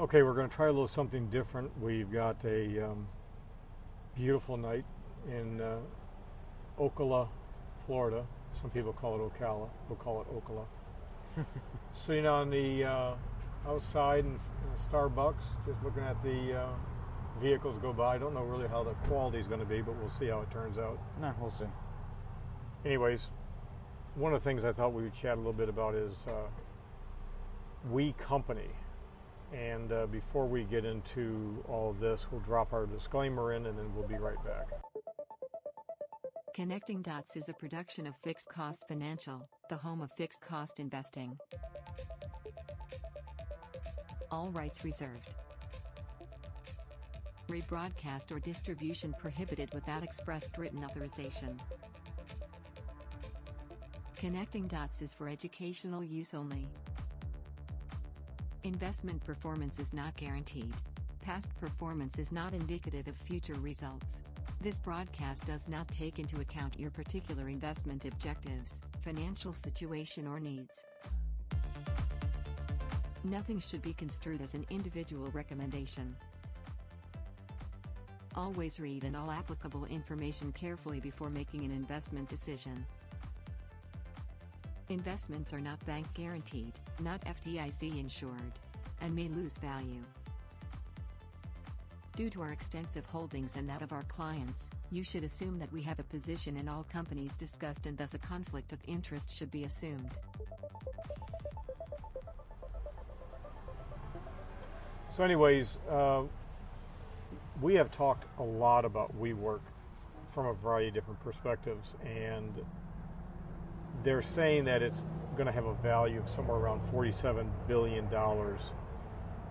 Okay, we're going to try a little something different. We've got a um, beautiful night in uh, Ocala, Florida. Some people call it Ocala. We'll call it Ocala. Sitting on the uh, outside in, in Starbucks, just looking at the uh, vehicles go by. I don't know really how the quality is going to be, but we'll see how it turns out. No, we'll see. Anyways, one of the things I thought we would chat a little bit about is uh, We Company. And uh, before we get into all of this, we'll drop our disclaimer in and then we'll be right back. Connecting Dots is a production of Fixed Cost Financial, the home of fixed cost investing. All rights reserved. Rebroadcast or distribution prohibited without expressed written authorization. Connecting Dots is for educational use only. Investment performance is not guaranteed. Past performance is not indicative of future results. This broadcast does not take into account your particular investment objectives, financial situation, or needs. Nothing should be construed as an individual recommendation. Always read and all applicable information carefully before making an investment decision. Investments are not bank guaranteed, not FDIC insured, and may lose value. Due to our extensive holdings and that of our clients, you should assume that we have a position in all companies discussed and thus a conflict of interest should be assumed. So, anyways, uh, we have talked a lot about WeWork from a variety of different perspectives, and they're saying that it's going to have a value of somewhere around $47 billion.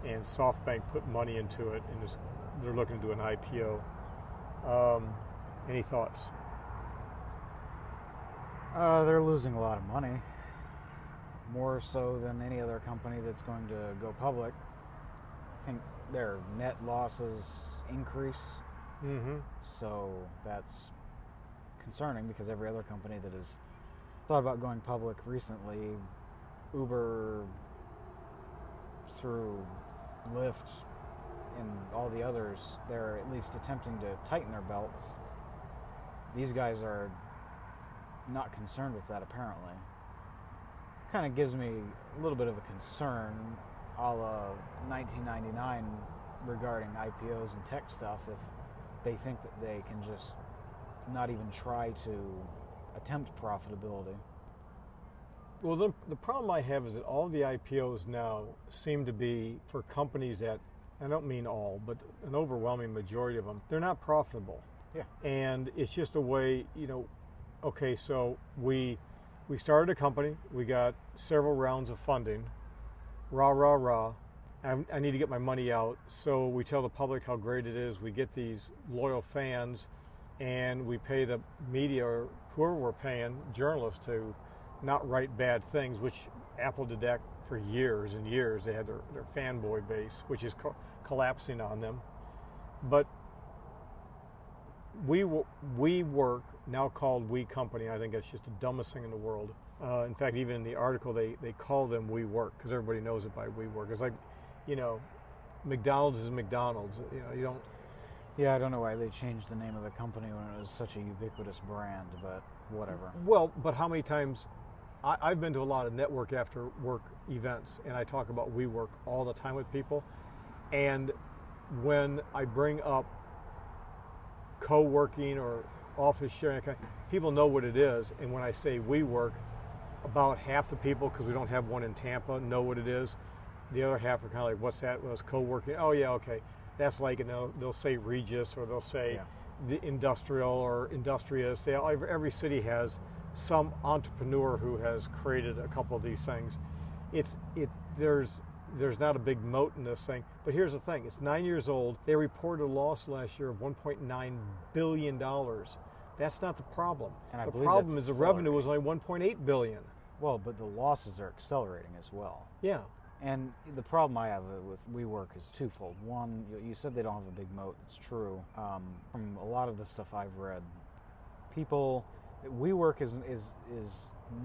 And SoftBank put money into it, and is, they're looking to do an IPO. Um, any thoughts? Uh, they're losing a lot of money, more so than any other company that's going to go public. I think their net losses increase, Mm-hmm. so that's concerning because every other company that has thought about going public recently, Uber, through Lyft, and all the others, they're at least attempting to tighten their belts. These guys are not concerned with that apparently. Kind of gives me a little bit of a concern a la 1999 regarding IPOs and tech stuff if they think that they can just not even try to attempt profitability. Well, the, the problem I have is that all the IPOs now seem to be for companies that, I don't mean all, but an overwhelming majority of them, they're not profitable. Yeah. And it's just a way, you know, okay, so we we started a company, we got several rounds of funding, rah, rah, rah. I, I need to get my money out. So we tell the public how great it is. We get these loyal fans, and we pay the media whoever we're paying, journalists, to not write bad things, which Apple did that for years and years. They had their, their fanboy base, which is co- collapsing on them. But we we work now called We Company. I think that's just the dumbest thing in the world. Uh, in fact, even in the article, they, they call them We Work because everybody knows it by We Work. It's like, you know, McDonald's is McDonald's. You know, you don't. Yeah, I don't know why they changed the name of the company when it was such a ubiquitous brand, but whatever. Well, but how many times? I, I've been to a lot of network after work events, and I talk about We Work all the time with people. And when I bring up co-working or office sharing, people know what it is. And when I say We Work, about half the people, because we don't have one in Tampa, know what it is. The other half are kind of like, "What's that?" Well, it's co-working. Oh yeah, okay. That's like, and they'll, they'll say Regus or they'll say Yeah. the industrial or industrious. They, every city has some entrepreneur who has created a couple of these things. It's it there's there's not a big moat in this thing. But here's the thing: it's nine years old. They reported a loss last year of 1.9 billion dollars. That's not the problem. And I the problem is the revenue was only 1.8 billion. Well, but the losses are accelerating as well. Yeah. And the problem I have with WeWork is twofold. One, you- you said they don't have a big moat. That's true. Um, from a lot of the stuff I've read, people, WeWork is is is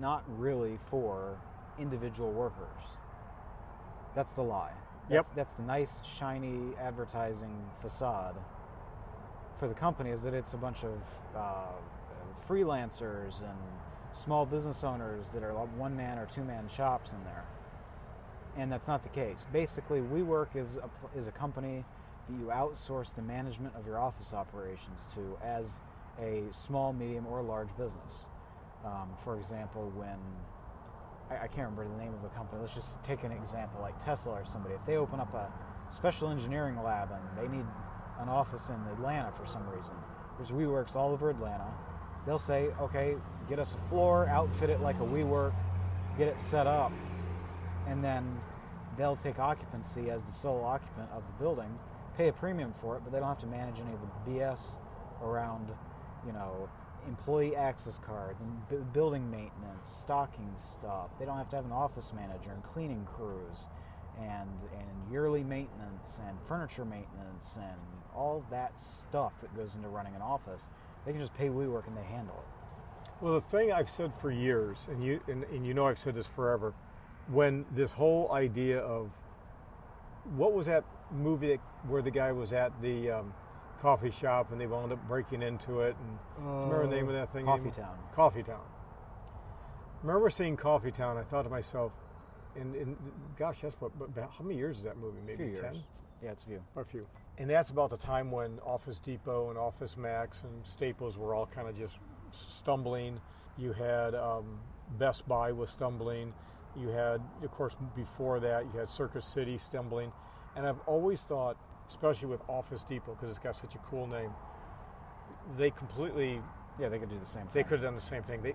not really for individual workers. That's the lie. Yep. That's, that's the nice, shiny advertising facade for the company is that it's a bunch of uh, freelancers and small business owners that are one man or two man shops in there. And that's not the case. Basically, WeWork is a, is a company that you outsource the management of your office operations to as a small, medium, or large business. Um, for example, when I, I, can't remember the name of a company, let's just take an example like Tesla or somebody. If they open up a special engineering lab and they need an office in Atlanta for some reason, there's WeWorks all over Atlanta. They'll say, okay, get us a floor, outfit it like a WeWork, get it set up, and then they'll take occupancy as the sole occupant of the building, pay a premium for it, but they don't have to manage any of the BS around, you know, employee access cards and b- building maintenance, stocking stuff. They don't have to have an office manager and cleaning crews and and yearly maintenance and furniture maintenance and all that stuff that goes into running an office. They can just pay WeWork and they handle it. Well, the thing I've said for years, and you and, and you know I've said this forever, when this whole idea of what was that movie that, where the guy was at the um, coffee shop and they wound up breaking into it and uh, remember the name of that thing? Coffee Town. Coffee Town. Remember seeing Coffee Town? I thought to myself, and, and gosh, that's what. But how many years is that movie? Maybe ten. Yeah, it's a few. A few. And that's about the time when Office Depot and Office Max and Staples were all kind of just stumbling. You had um, Best Buy was stumbling. You had, of course, before that, you had Circuit City stumbling. And I've always thought, especially with Office Depot, because it's got such a cool name, they completely. Yeah, they could do the same. They could have done the same thing. They,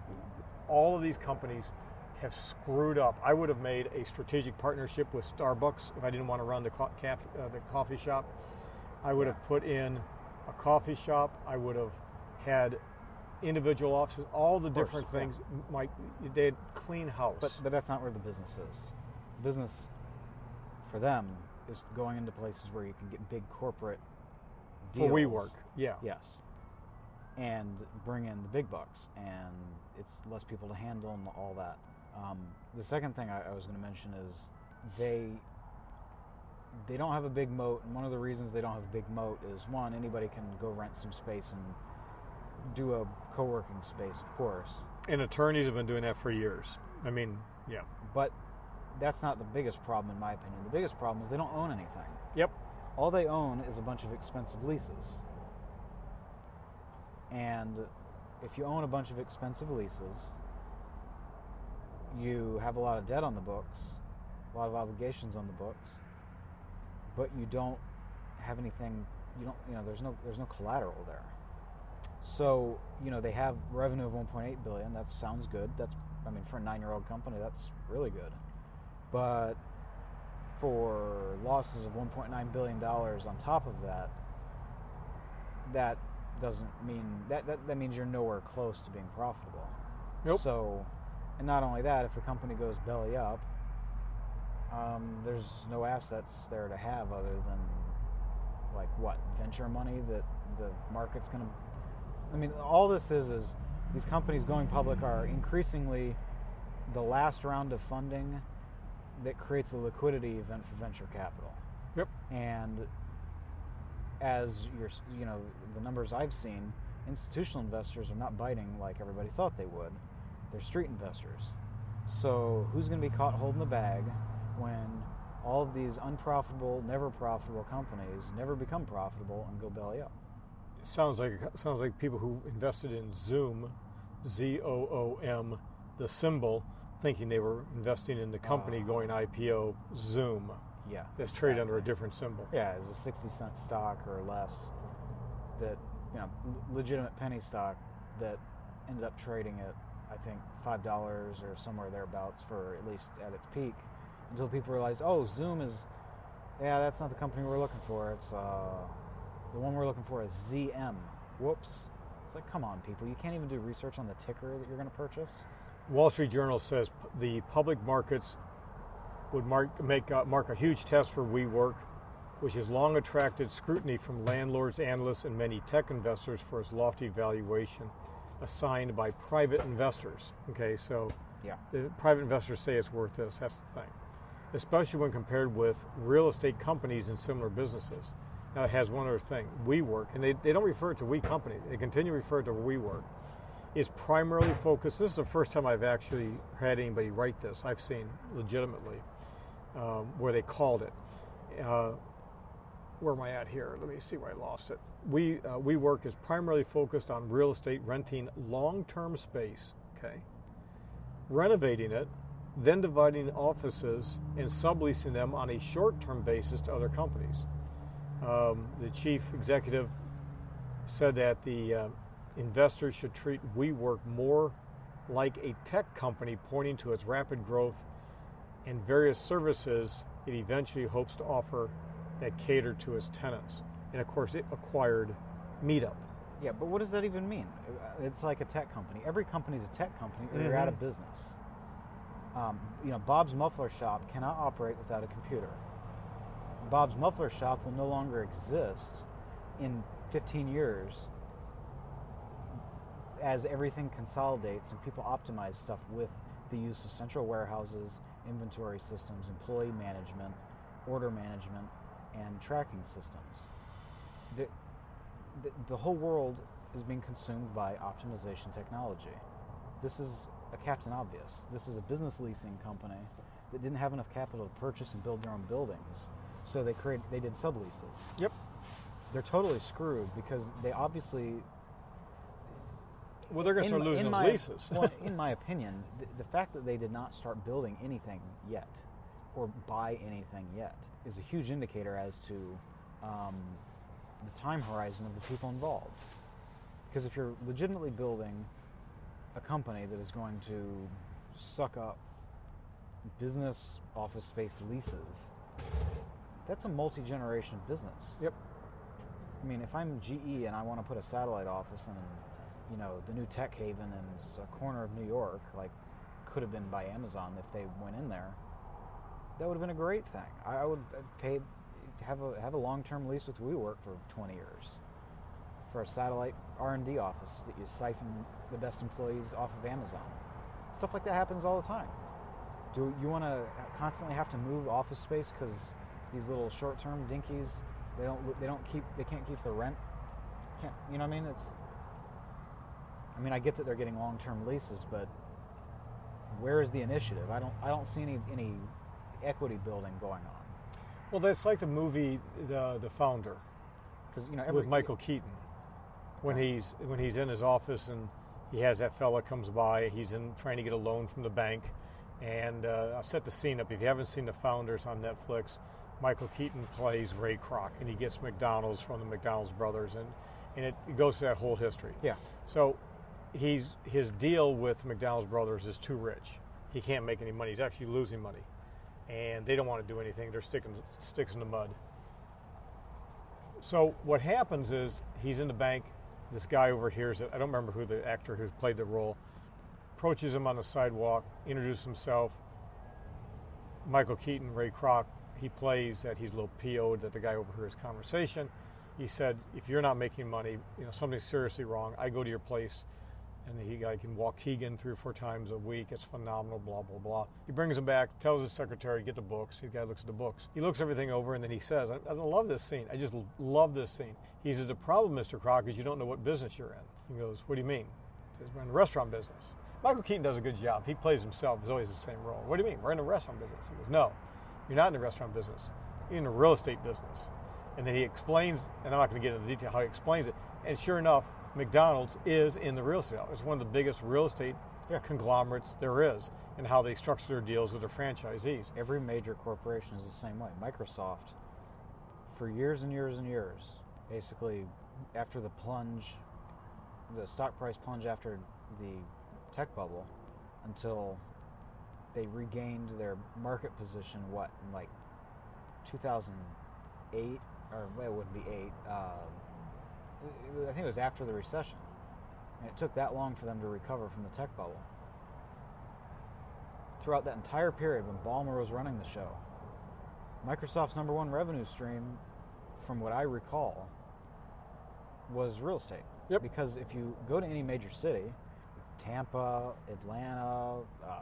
all of these companies have screwed up. I would have made a strategic partnership with Starbucks if I didn't want to run the, co- caf- uh, the coffee shop. I would have put in a coffee shop. I would have had individual offices, all the different things. Yeah. My, they had clean house. But, but that's not where the business is. Business for them is going into places where you can get big corporate deals. For WeWork, yeah. Yes. And bring in the big bucks, and it's less people to handle and all that. Um, the second thing I, I was going to mention is they they don't have a big moat, and one of the reasons they don't have a big moat is one, anybody can go rent some space and do a co-working space, of course. And attorneys have been doing that for years. I mean, yeah. But that's not the biggest problem, in my opinion. The biggest problem is they don't own anything. Yep. All they own is a bunch of expensive leases. And if you own a bunch of expensive leases, you have a lot of debt on the books, a lot of obligations on the books, but you don't have anything. You don't. You know, there's no there's no collateral there. So you know they have revenue of 1.8 billion. That sounds good. That's I mean for a nine-year-old company, that's really good. But for losses of 1.9 billion dollars on top of that, that doesn't mean that, that that means you're nowhere close to being profitable. Nope. So, and not only that, if the company goes belly up, um, there's no assets there to have other than like what venture money that the market's going to. I mean, all this is is these companies going public are increasingly the last round of funding that creates a liquidity event for venture capital. Yep. And as you're, you know, the numbers I've seen, institutional investors are not biting like everybody thought they would. They're street investors. So who's going to be caught holding the bag when all of these unprofitable, never profitable companies never become profitable and go belly up? Sounds like sounds like people who invested in Zoom, Z O O M, the symbol, thinking they were investing in the company uh, going IPO. Zoom. Yeah. That's traded under a different symbol. Yeah, it's a 60 cent stock or less that, you know, legitimate penny stock that ended up trading at, I think, $5 or somewhere thereabouts for at least at its peak until people realized, oh, Zoom is, yeah, that's not the company we're looking for. It's, uh, the one we're looking for is ZM. Whoops. It's like, come on, people. You can't even do research on the ticker that you're going to purchase. Wall Street Journal says the public markets would mark, make, uh, mark a huge test for WeWork, which has long attracted scrutiny from landlords, analysts, and many tech investors for its lofty valuation assigned by private investors. Okay, so yeah. the private investors say it's worth this. That's the thing. especially when compared with real estate companies and similar businesses. It has one other thing WeWork, and they, they don't refer to We Company, they continue to refer to WeWork, is primarily focused. This is the first time I've actually had anybody write this, I've seen legitimately, um, where they called it. Uh, where am I at here? Let me see where I lost it. We uh, WeWork is primarily focused on real estate renting long-term space. Okay, renovating it, then dividing offices and subleasing them on a short-term basis to other companies. Um, the chief executive said that the uh, investors should treat WeWork more like a tech company, pointing to its rapid growth and various services it eventually hopes to offer that cater to its tenants. And of course, it acquired Meetup. Yeah, but what does that even mean? It's like a tech company. Every company is a tech company, or you're out of business. Um, you know, Bob's Muffler Shop cannot operate without a computer. Bob's Muffler Shop will no longer exist in 15 years as everything consolidates and people optimize stuff with the use of central warehouses, inventory systems, employee management, order management, and tracking systems. The, the, the whole world is being consumed by optimization technology. This is a Captain Obvious. This is a business leasing company that didn't have enough capital to purchase and build their own buildings, so they created they did subleases. Yep. They're totally screwed because they obviously Well, they're going to start in- losing those my, leases. well, in my opinion, the, the fact that they did not start building anything yet or buy anything yet is a huge indicator as to um, the time horizon of the people involved. Because if you're legitimately building a company that is going to suck up business office space leases, that's a multi generation business. yep. I mean, if I'm GE and I want to put a satellite office in, you know, the new tech haven in a corner of New York, like could have been by Amazon if they went in there, that would have been a great thing. I, I would pay, have a have a long-term lease with WeWork for 20 years for a satellite R&D office that you siphon the best employees off of Amazon. Stuff like that happens all the time. Do you want to constantly have to move office space because these little short-term dinkies they don't they don't keep they can't keep the rent. Can't you know what I mean? It's I mean I get that they're getting long-term leases but where is the initiative? I don't I don't see any any equity building going on. Well, that's like the movie The, the Founder. Because you know every, with Michael Keaton. When he's when he's in his office and he has that fella comes by, he's in trying to get a loan from the bank, and uh, I'll set the scene up. If you haven't seen The Founders on Netflix, Michael Keaton plays Ray Kroc, and he gets McDonald's from the McDonald's brothers, and and it, it goes to that whole history. yeah So he's his deal with McDonald's brothers is too rich. He can't make any money. He's actually losing money, and they don't want to do anything. They're sticking sticks in the mud. So what happens is he's in the bank. This guy overhears it. I don't remember who the actor who played the role. Approaches him on the sidewalk, introduces himself. Michael Keaton, Ray Kroc, he plays that he's a little PO'd that the guy overheard his conversation. He said, if you're not making money, you know, something's seriously wrong. I go to your place and he I can walk Keegan three or four times a week. It's phenomenal, blah, blah, blah. He brings him back, tells his secretary, get the books. The guy looks at the books. He looks everything over and then he says, I, I love this scene. I just love this scene. He says, the problem, Mr. Kroc, is you don't know what business you're in. He goes, what do you mean? He says, we're in the restaurant business. Michael Keaton does a good job. He plays himself. It's always the same role. What do you mean? We're in the restaurant business. He goes, no, you're not in the restaurant business. You're in the real estate business. And then he explains, and I'm not going to get into the detail how he explains it. And sure enough, McDonald's is in the real estate. It's one of the biggest real estate Yeah. conglomerates there is, and how they structure their deals with their franchisees. every major corporation is the same way Microsoft for years and years and years basically after the plunge the stock price plunge after the tech bubble until they regained their market position what in like 2008 or well, it wouldn't be 8 um, I think it was after the recession and it took that long for them to recover from the tech bubble throughout that entire period when Ballmer was running the show. Microsoft's number one revenue stream, from what I recall, was real estate. Yep. Because if you go to any major city, Tampa, Atlanta, uh,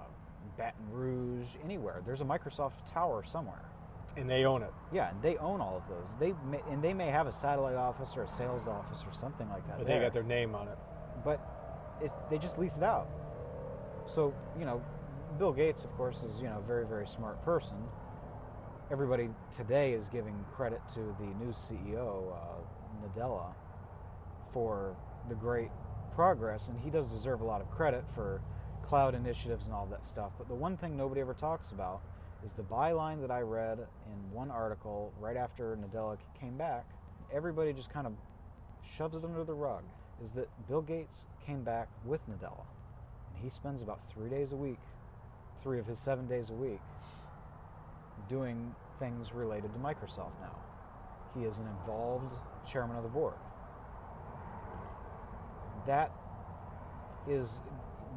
Baton Rouge, anywhere. There's a Microsoft tower somewhere. And they own it. Yeah, and they own all of those. They may, and they may have a satellite office or a sales office or something like that. But they got their name on it. but it, they just lease it out. So you know, Bill Gates, of course, is you know a very very smart person. Everybody today is giving credit to the new CEO uh, Nadella for the great progress, and he does deserve a lot of credit for cloud initiatives and all that stuff. But the one thing nobody ever talks about is the byline that I read in one article right after Nadella came back. Everybody just kind of shoves it under the rug. Is that Bill Gates came back with Nadella, and he spends about three days a week, three of his seven days a week, doing things related to Microsoft now. He is an involved chairman of the board. That is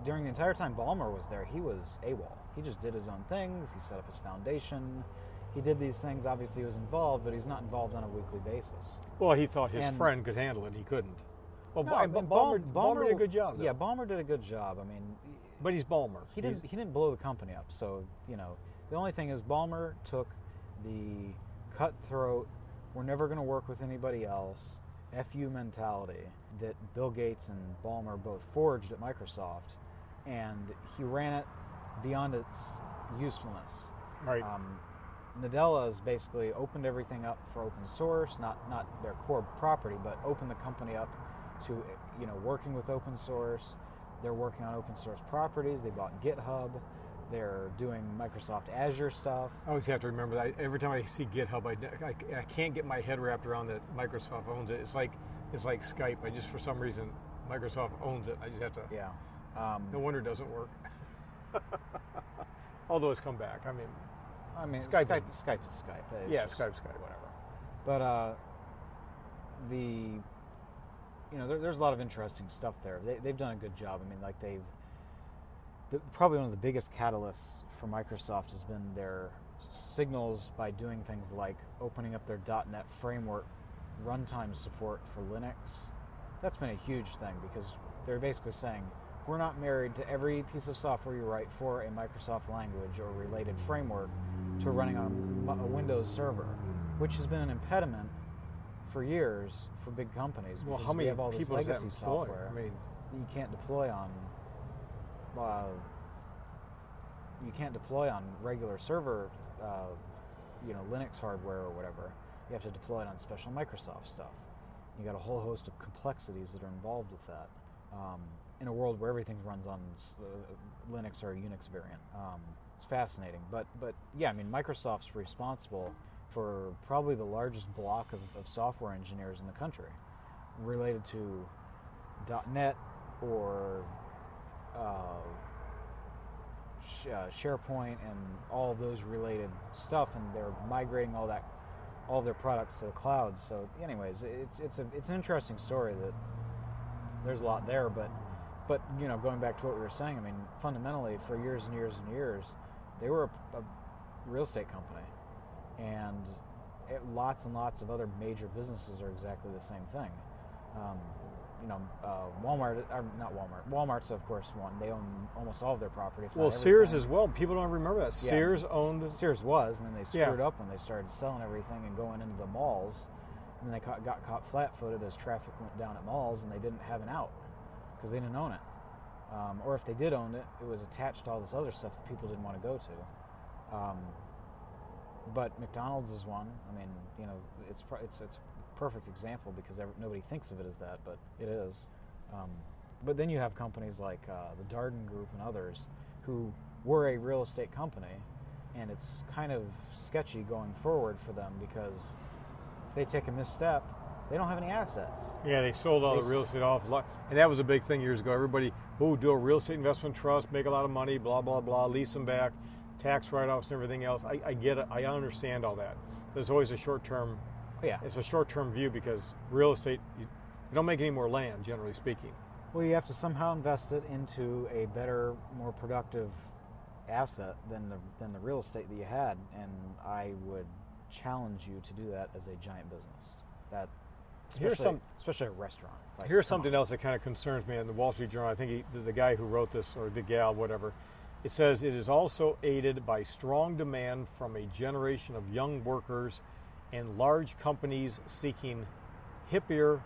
during the entire time Ballmer was there, he was AWOL. He just did his own things. He set up his foundation. He did these things. Obviously, he was involved, but he's not involved on a weekly basis. Well, he thought his And- friend could handle it. He couldn't. Well, No, Ba- but Ballmer, Bal- Ballmer did a good job. Though. Yeah, Ballmer did a good job. I mean, but he's Ballmer. he didn't he didn't blow the company up. So you know, the only thing is Ballmer took the cutthroat. We're never going to work with anybody else. Fu mentality that Bill Gates and Ballmer both forged at Microsoft, and he ran it beyond its usefulness. Right. Um, Nadella has basically opened everything up for open source, not not their core property, but opened the company up to you know working with open source. They're working on open source properties. They bought GitHub. They're doing Microsoft Azure stuff. I always have to remember that. Every time I see GitHub, I, I, I can't get my head wrapped around that Microsoft owns it. It's like it's like Skype. I just for some reason Microsoft owns it. I just have to. Yeah. Um, No wonder it doesn't work. Although it's come back. I mean, I mean, Skype Skype, is- Skype is Skype. It's yeah, just Skype, Skype. whatever. But uh, the you know there, there's a lot of interesting stuff there. They, they've done a good job. I mean, like they've the, probably one of the biggest catalysts for Microsoft has been their signals by doing things like opening up their .NET framework runtime support for Linux. That's been a huge thing because they're basically saying we're not married to every piece of software you write for a Microsoft language or related framework to running on a Windows server, which has been an impediment for years for big companies. well, how we many have all this people does that employ? software I mean, you can't deploy on uh, you can't deploy on regular server uh, you know Linux hardware or whatever you have to deploy it on special Microsoft stuff you got a whole host of complexities that are involved with that um, in a world where everything runs on uh, Linux or a Unix variant um, it's fascinating but but yeah I mean Microsoft's responsible for probably the largest block of, of software engineers in the country related to .NET or uh, uh, SharePoint and all those related stuff, and they're migrating all that, all their products to the cloud. So, anyways, it's it's a it's an interesting story that there's a lot there, but but you know, going back to what we were saying, I mean, fundamentally, for years and years and years, they were a, a real estate company, and it, lots and lots of other major businesses are exactly the same thing. Um, you know, uh, Walmart, or not Walmart. Walmart's of course one. They own almost all of their property. well, Sears as well. People don't remember that. Yeah. Sears owned. Sears was, and then they Yeah. screwed up when they started selling everything and going into the malls. And then they caught, got caught flat-footed as traffic went down at malls, and they didn't have an out because they didn't own it. Um, or if they did own it, it was attached to all this other stuff that people didn't want to go to. Um, but McDonald's is one. I mean, you know, it's it's it's a perfect example because nobody thinks of it as that, but it is. Um, but then you have companies like uh, the Darden Group and others who were a real estate company, and it's kind of sketchy going forward for them because if they take a misstep, they don't have any assets. Yeah, they sold all They the real estate off, and that was a big thing years ago. Everybody, oh, do a real estate investment trust, make a lot of money, blah blah blah, lease them back, tax write-offs and everything else. I, I get it. I understand all that. There's always a short-term. But yeah, It's a short-term view because real estate, you, you don't make any more land, generally speaking. well, you have to somehow invest it into a better, more productive asset than the than the real estate that you had, and I would challenge you to do that as a giant business. That Here's some- especially a restaurant. Like, Here's come on. something else that kind of concerns me in the Wall Street Journal. I think he, the, the guy who wrote this, or the gal, whatever, It says it is also aided by strong demand from a generation of young workers and large companies seeking hippier,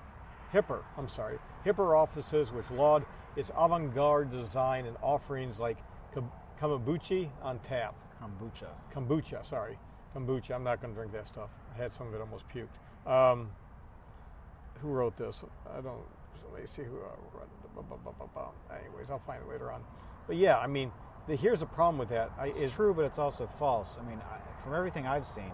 hipper, I'm sorry, hipper offices which laud its avant-garde design and offerings like Kamabuchi on tap. Kombucha. Kombucha, sorry. Kombucha. I'm not going to drink that stuff. I had some of it almost puked. Um, who wrote this? I don't. So let me see who uh. Anyways, I'll find it later on. But yeah, I mean, the, here's the problem with that. I, It's is true, but it's also false. I mean, I, from everything I've seen,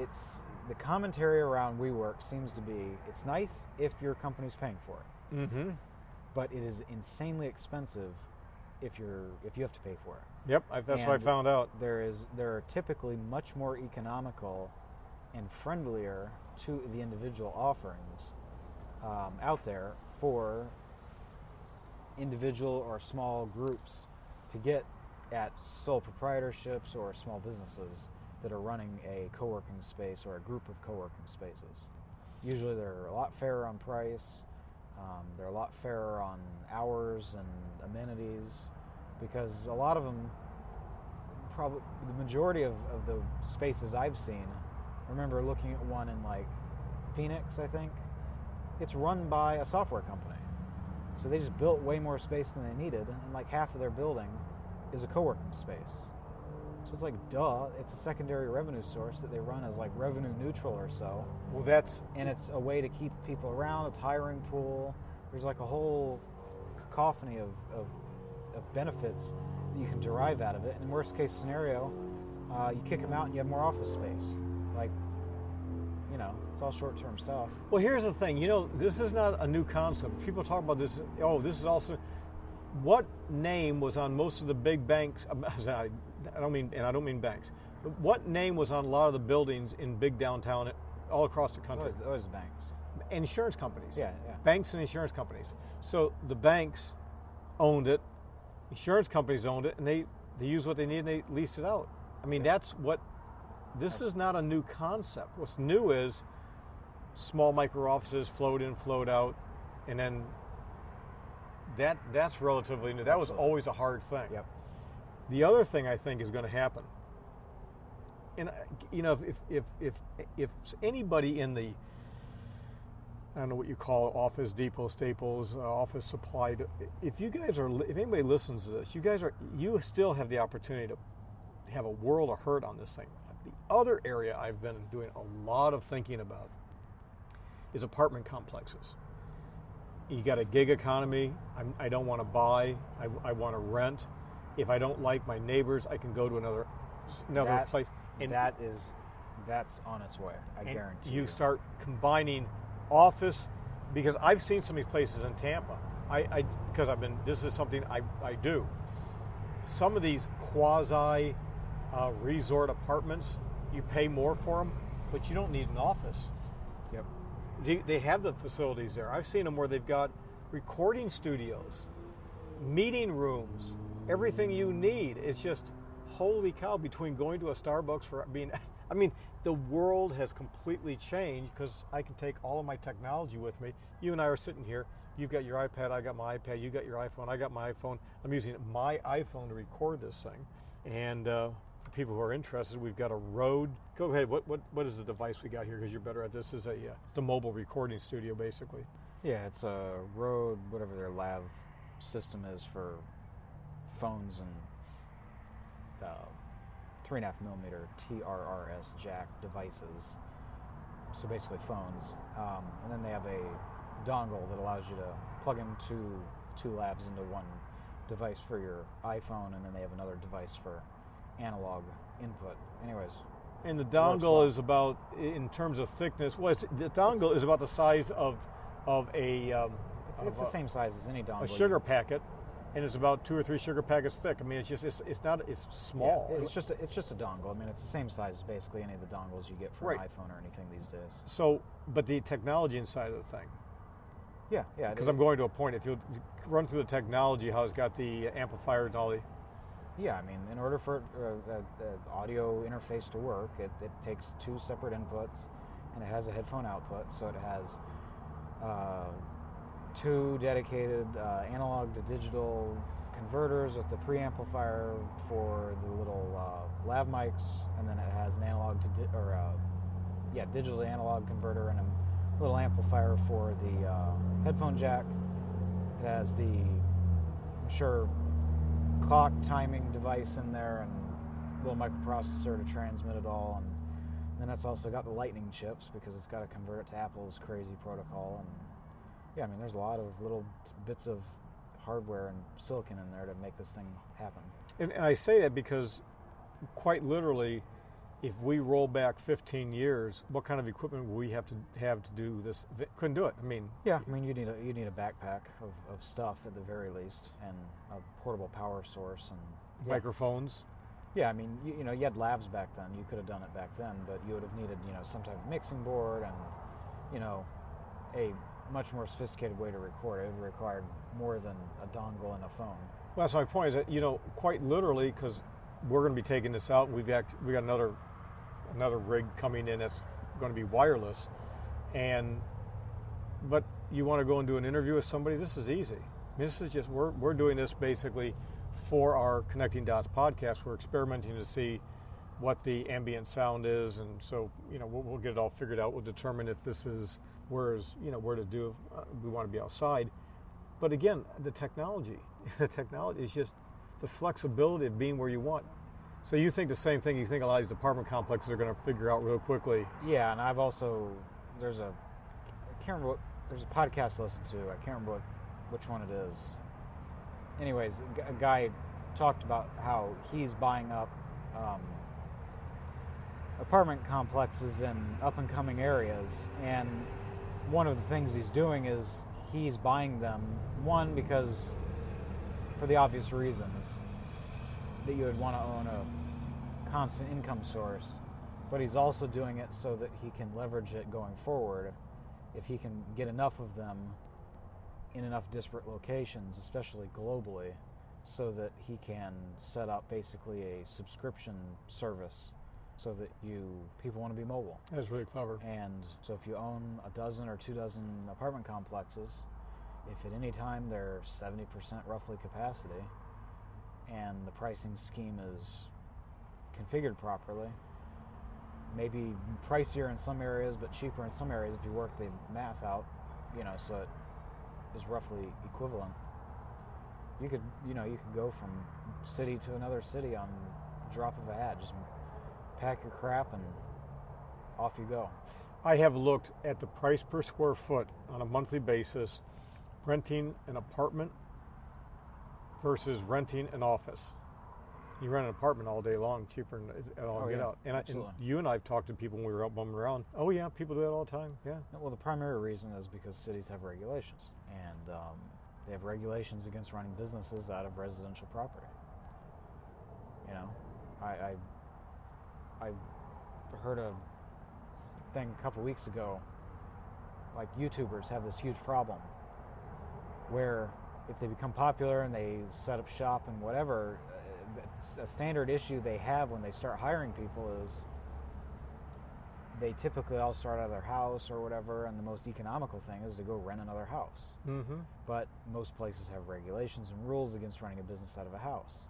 it's the commentary around WeWork seems to be it's nice if your company's paying for it, Mm-hmm. but it is insanely expensive if you're if you have to pay for it. Yep, I, that's what I found out. There is there are typically much more economical and friendlier to the individual offerings um, out there for individual or small groups to get at sole proprietorships or small businesses that are running a co-working space or a group of co-working spaces. Usually they're a lot fairer on price. Um, they're a lot fairer on hours and amenities because a lot of them probably the majority of, of the spaces I've seen, I remember looking at one in like Phoenix, I think. It's run by a software company. So they just built way more space than they needed, and like half of their building is a co working space. So it's like, duh, it's a secondary revenue source that they run as like revenue neutral or so. Well, that's And it's a way to keep people around, it's hiring pool. There's like a whole cacophony of, of, of benefits that you can derive out of it. And in worst case scenario, uh, you kick them out and you have more office space. Like, you know, it's all short term stuff. Well, here's the thing. You know, this is not a new concept. People talk about this. Oh, this is also. What name was on most of the big banks? I don't mean, and I don't mean banks. But what name was on a lot of the buildings in big downtown, all across the country? Always, always banks. Insurance companies. Yeah, yeah. Banks and insurance companies. So the banks owned it, insurance companies owned it, and they they used what they needed and they leased it out. I mean, that's what. This is not a new concept. What's new is small micro offices float in, float out, and then that that's relatively new. That was always a hard thing. Yep. The other thing I think is going to happen, and you know, if if if if anybody in the I don't know what you call it, Office Depot, Staples, uh, Office Supply. If you guys are, if anybody listens to this, you guys are, you still have the opportunity to have a world of hurt on this thing. The other area I've been doing a lot of thinking about is apartment complexes. You got a gig economy. I'm, I don't want to buy. I, I want to rent. If I don't like my neighbors, I can go to another another That- place. And that is, that's on its way. I guarantee you start combining office because I've seen some of these places in Tampa. I, I because I've been this is something I, I do. Some of these quasi uh, resort apartments, you pay more for them, but you don't need an office. Yep. They, they have the facilities there. I've seen them where they've got recording studios, meeting rooms, everything you need. It's just holy cow between going to a Starbucks for being I mean, the world has completely changed because I can take all of my technology with me. You and I are sitting here. You've got your iPad, I got my iPad, you got your iPhone, I got my iPhone. I'm using my iPhone to record this thing. And uh, people who are interested, we've got a Rode. Go ahead. What what, what is the device we got here? Because you're better at this. Is a uh, it's the mobile recording studio basically. Yeah, it's a Rode, whatever their lav system is for phones and uh, three and a half millimeter TRRS jack devices. So basically phones, um, and then they have a dongle that allows you to plug in two two lavs into one device for your iPhone, and then they have another device for analog input. Anyways, And the dongle is about, in terms of thickness, well, it's, the dongle is about the size of of a um, it's, it's of the a- same size as any dongle. a sugar packet, and it's about two or three sugar packets thick. I mean, it's just it's, it's not it's small. Yeah, it's just a, it's just a dongle. I mean, it's the same size as basically any of the dongles you get for Right. an iPhone or anything these days. so, but the technology inside of the thing, Yeah, yeah. because I'm going to a point. If you run through the technology, how it's got the amplifiers and all the Yeah, I mean, in order for uh, the audio interface to work, it, it takes two separate inputs, and it has a headphone output. So it has uh, two dedicated uh, analog to digital converters with the preamplifier for the little uh, lav mics, and then it has an analog to di- or uh, yeah, digital to analog converter and a little amplifier for the uh, headphone jack. It has the I'm sure clock timing device in there and little microprocessor to transmit it all, and then it's also got the lightning chips because it's got to convert it to Apple's crazy protocol and yeah, I mean, there's a lot of little bits of hardware and silicon in there to make this thing happen. And, and I say that because, quite literally, if we roll back 15 years, what kind of equipment would we have to have to do this? Couldn't do it. I mean, yeah, I mean, you need a you need a backpack of, of stuff at the very least, and a portable power source and yeah. microphones. Yeah, I mean, you, you know, you had lavs back then. You could have done it back then, but you would have needed, you know, some type of mixing board and, you know, a much more sophisticated way to record. It would required more than a dongle and a phone. Well, that's my point. Is that you know quite literally because we're going to be taking this out. We've got we got another another rig coming in that's going to be wireless, and but you want to go and do an interview with somebody. This is easy. I mean, this is just we're we're doing this basically for our Connecting Dots podcast. We're experimenting to see what the ambient sound is, and so you know we'll, we'll get it all figured out. We'll determine if this is whereas you know where to do uh, we want to be outside but again the technology the technology is just the flexibility of being where you want so you think the same thing you think a lot of these apartment complexes are going to figure out real quickly? Yeah and i've also there's a i can't remember what there's a podcast to listen to i can't remember what, which one it is. Anyways a guy talked about how he's buying up um, apartment complexes in up and coming areas and one of the things he's doing is he's buying them one because for the obvious reasons that you would want to own a constant income source but he's also doing it so that he can leverage it going forward if he can get enough of them in enough disparate locations especially globally so that he can set up basically a subscription service so that you people want to be mobile. That's really clever. And so if you own a dozen or two dozen apartment complexes, if at any time they're 70% roughly capacity and the pricing scheme is configured properly, maybe pricier in some areas but cheaper in some areas if you work the math out, you know, so it is roughly equivalent. You could, you know, you could go from city to another city on drop of a hat, just pack your crap, and off you go. I have looked at the price per square foot on a monthly basis, renting an apartment versus renting an office. You rent an apartment all day long, cheaper than all oh, get yeah, out. And, I, and, you and I have talked to people when we were out bumming around. Oh yeah, people do that all the time. Yeah. Well, the primary reason is because cities have regulations, and um, they have regulations against running businesses out of residential property. You know, I, I I heard a thing a couple weeks ago. Like YouTubers have this huge problem where if they become popular and they set up shop and whatever, uh, a standard issue they have when they start hiring people is they typically all start out of their house or whatever, and the most economical thing is to go rent another house. Mm-hmm. But most places have regulations and rules against running a business out of a house.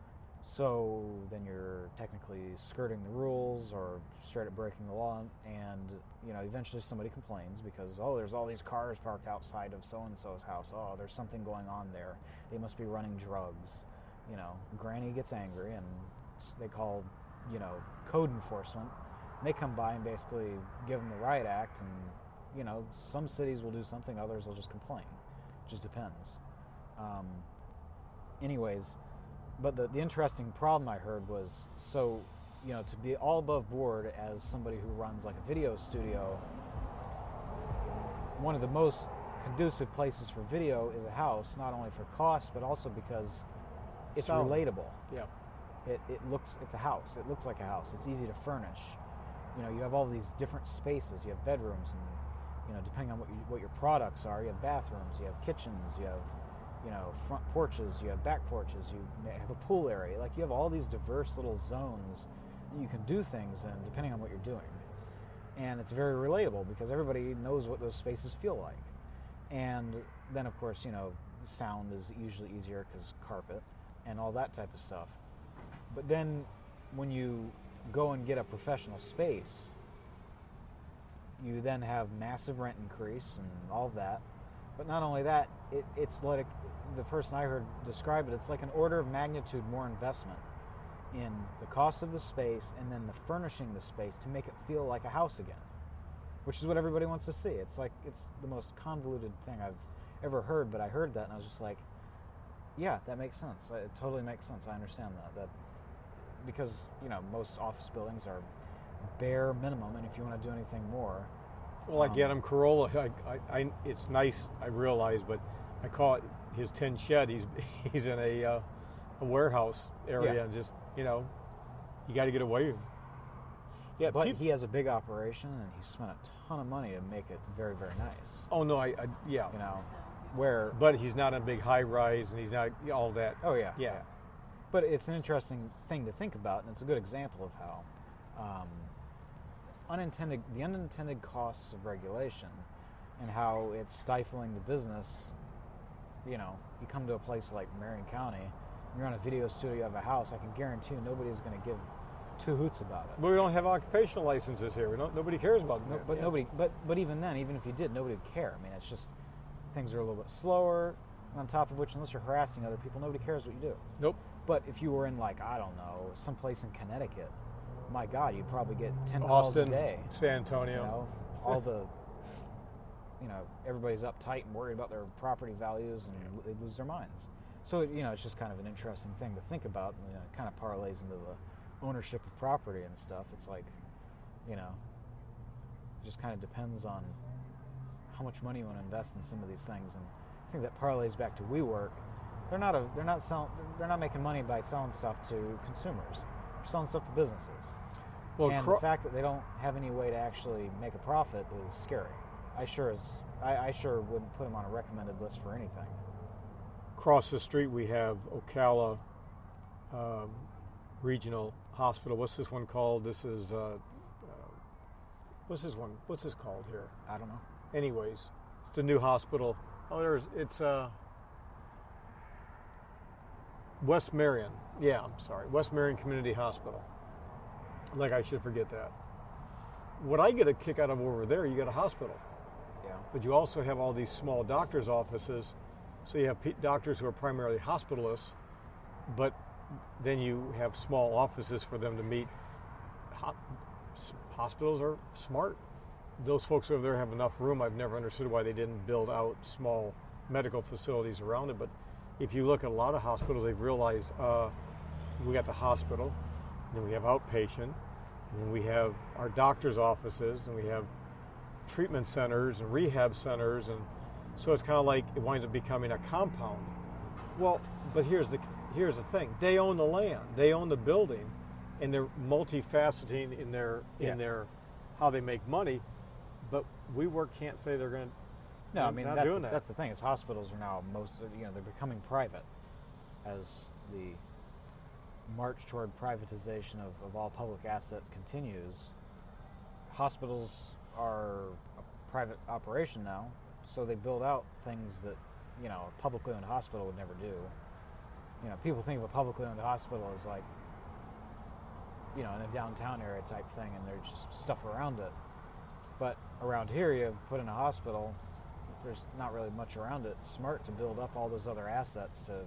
So then you're technically skirting the rules or straight up breaking the law, and you know eventually somebody complains because oh there's all these cars parked outside of so and so's house. Oh there's something going on there. They must be running drugs. You know, Granny gets angry and they call you know code enforcement. And they come by and basically give them the riot act, and you know some cities will do something, others will just complain. It just depends. Um, anyways but the, the interesting problem I heard was so, you know, to be all above board as somebody who runs like a video studio, one of the most conducive places for video is a house, not only for cost, but also because it's Sound. relatable. Yeah. It, it looks, it's a house. It looks like a house. It's easy to furnish. You know, you have all these different spaces. You have bedrooms and, you know, depending on what, you, what your products are, you have bathrooms, you have kitchens, you have you know, front porches, you have back porches, you have a pool area. Like you have all these diverse little zones you can do things in depending on what you're doing. And it's very relatable because everybody knows what those spaces feel like. And then, of course, you know, sound is usually easier because carpet. and all that type of stuff. But then when you go and get a professional space, you then have massive rent increase and all that. But not only that, it, it's like the person I heard describe it, it's like an order of magnitude more investment in the cost of the space and then the furnishing the space to make it feel like a house again, which is what everybody wants to see. It's like it's the most convoluted thing I've ever heard, but I heard that and I was just like, yeah, that makes sense. Uh, it totally makes sense. I understand that. That because you know most office buildings are bare minimum, and if you want to do anything more, Well, like Um, Adam Carolla, I, I, I, it's nice, I realize, but I call it his tin shed. He's he's in a, uh, a warehouse area Yeah. and just you know, you got to get away. Yeah, but peop- he has a big operation and he spent a ton of money to make it very very nice. oh no, I, I yeah, You know, where but he's not in a big high rise and he's not all that. oh yeah Yeah. But it's an interesting thing to think about, and it's a good example of how um, unintended the unintended costs of regulation and how it's stifling the business. You know, you come to a place like Marion County, you're on a video studio of a house. I can guarantee you nobody's going to give two hoots about it. But we don't have occupational licenses here. We don't. Nobody cares about No, but Yeah. nobody. But but even then, even if you did, nobody would care. I mean, it's just things are a little bit slower. On top of which, unless you're harassing other people, nobody cares what you do. Nope. But if you were in like I don't know, someplace in Connecticut, my God, you'd probably get ten calls Austin, a day. San You Antonio. know, all the, you know, everybody's uptight and worried about their property values, and they lose their minds. So you know, it's just kind of an interesting thing to think about. And, you know, it kind of parlays into the ownership of property and stuff. It's like, you know, it just kind of depends on how much money you want to invest in some of these things, and I think that parlays back to WeWork. They're not a, they're not selling, they're not making money by selling stuff to consumers. They're selling stuff to businesses. Well, and Cro- the fact that they don't have any way to actually make a profit is scary. I sure is. I, I sure wouldn't put them on a recommended list for anything. across the street we have Ocala um, Regional Hospital. What's this one called? This is uh, uh, what's this one? What's this called here? I don't know. Anyways, it's the new hospital. Oh, there's it's uh, West Marion. Yeah, I'm sorry, West Marion Community Hospital. Like I should forget that. What I get a kick out of over there, you got a hospital Yeah. but you also have all these small doctors' offices. So you have doctors who are primarily hospitalists, but then you have small offices for them to meet. Ho- hospitals are smart. Those folks over there have enough room. I've never understood why they didn't build out small medical facilities around it. But if you look at a lot of hospitals, they've realized uh, we got the hospital, then we have outpatient, and then we have our doctors' offices, and we have treatment centers and rehab centers, and so it's kind of like it winds up becoming a compound. Well, but here's the here's the thing: they own the land, they own the building, and they're multifaceting in their Yeah. in their how they make money. But WeWork can't say they're going to. No, I mean that's doing that. that's the thing. Is hospitals are now most you know they're becoming private as the march toward privatization of, of all public assets continues. Hospitals are a private operation now, so they build out things that you know a publicly owned hospital would never do. You know, people think of a publicly owned hospital as like you know in a downtown area type thing, and there's just stuff around it. But around here, you put in a hospital, there's not really much around it. It's smart to build up all those other assets to,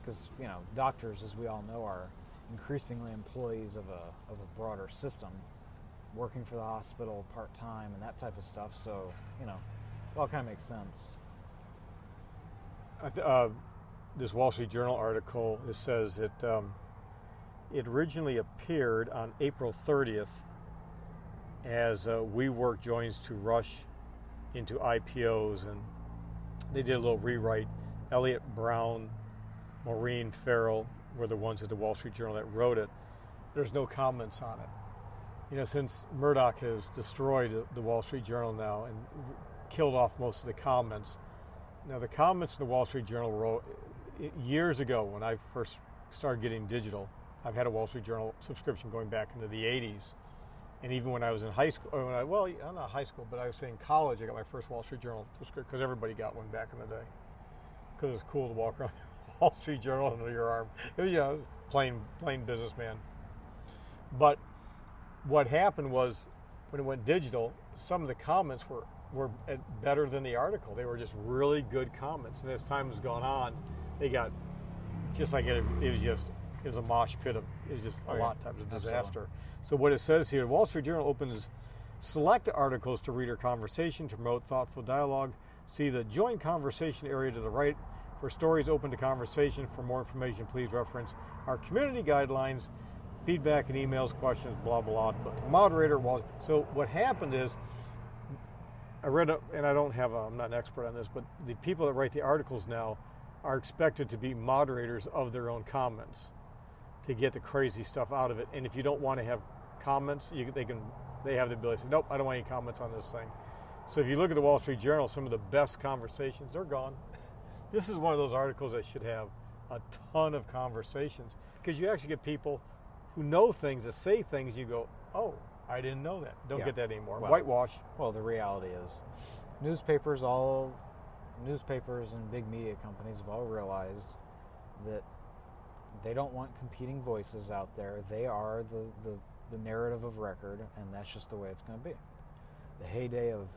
because you know, doctors, as we all know, are increasingly employees of a of a broader system, working for the hospital part time and that type of stuff. So you know, it all kind of makes sense. Uh, this Wall Street Journal article it says it um, it originally appeared on April 30th as uh, WeWork joins to rush into IPOs, and they did a little rewrite. Eliot Brown, Maureen Farrell were the ones at the Wall Street Journal that wrote it. There's no comments on it. You know, since Murdoch has destroyed the- Wall Street Journal now and killed off most of the comments, now, the comments in the Wall Street Journal wrote years ago when I first started getting digital. I've had a Wall Street Journal subscription going back into the 80s. And even when I was in high school, or when I, well, I'm not high school, but I was saying college, I got my first Wall Street Journal subscription because everybody got one back in the day. Because it was cool to walk around Wall Street Journal under your arm. It was, you know, plain plain businessman. But what happened was when it went digital, some of the comments were were better than the article. They were just really good comments. And as time has gone on, they got just like it, it was just it was a mosh pit of it was just a Oh, lot of times a disaster. So what it says here, Wall Street Journal opens select articles to reader conversation to promote thoughtful dialogue. See the join conversation area to the right for stories open to conversation. For more information, please reference our community guidelines, feedback and emails, questions, blah blah. Blah. But the moderator was so. What happened is I read, a, and I don't have, a, I'm not an expert on this, but the people that write the articles now are expected to be moderators of their own comments to get the crazy stuff out of it. And if you don't want to have comments, you, they can, they have the ability to say, nope, I don't want any comments on this thing. So if you look at the Wall Street Journal, some of the best conversations, they're gone. This is one of those articles that should have a ton of conversations because you actually get people who know things that say things. You go, oh, I didn't know that. Don't Yeah. get that anymore. Well, Whitewash. Well, the reality is, newspapers all newspapers and big media companies have all realized that they don't want competing voices out there. They are the, the, the narrative of record, and that's just the way it's going to be. The heyday of,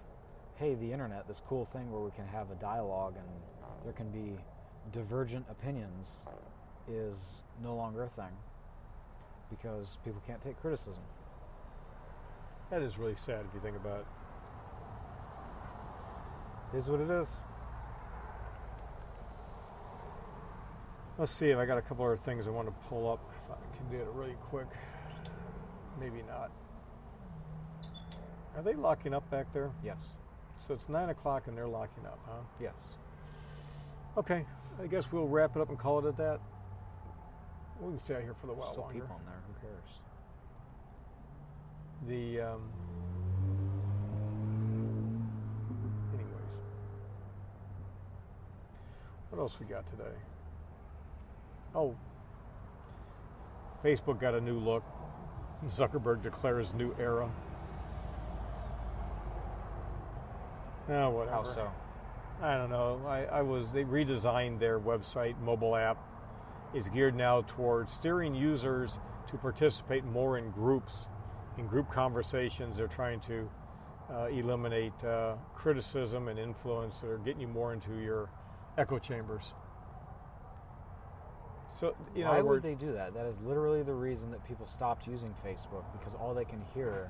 hey, the internet, this cool thing where we can have a dialogue and there can be divergent opinions, is no longer a thing because people can't take criticism. That is really sad if you think about it. It is what it is. Let's see if I got a couple other things I want to pull up. If I can do it really quick. Maybe not. Are they locking up back there? Yes. So it's nine o'clock and they're locking up, huh? Yes. Okay. I guess we'll wrap it up and call it at that. We can stay out here for a while Still longer. people in there. Who cares? The um, anyways, what else we got today? Oh, Facebook got a new look. Zuckerberg declares new era. Oh, whatever. How so? I don't know. I, I was they redesigned their website mobile app is geared now towards steering users to participate more in groups, in group conversations. They're trying to uh, eliminate uh, criticism and influence that are getting you more into your echo chambers. So you know, Why would they do that? That is literally the reason that people stopped using Facebook because all they can hear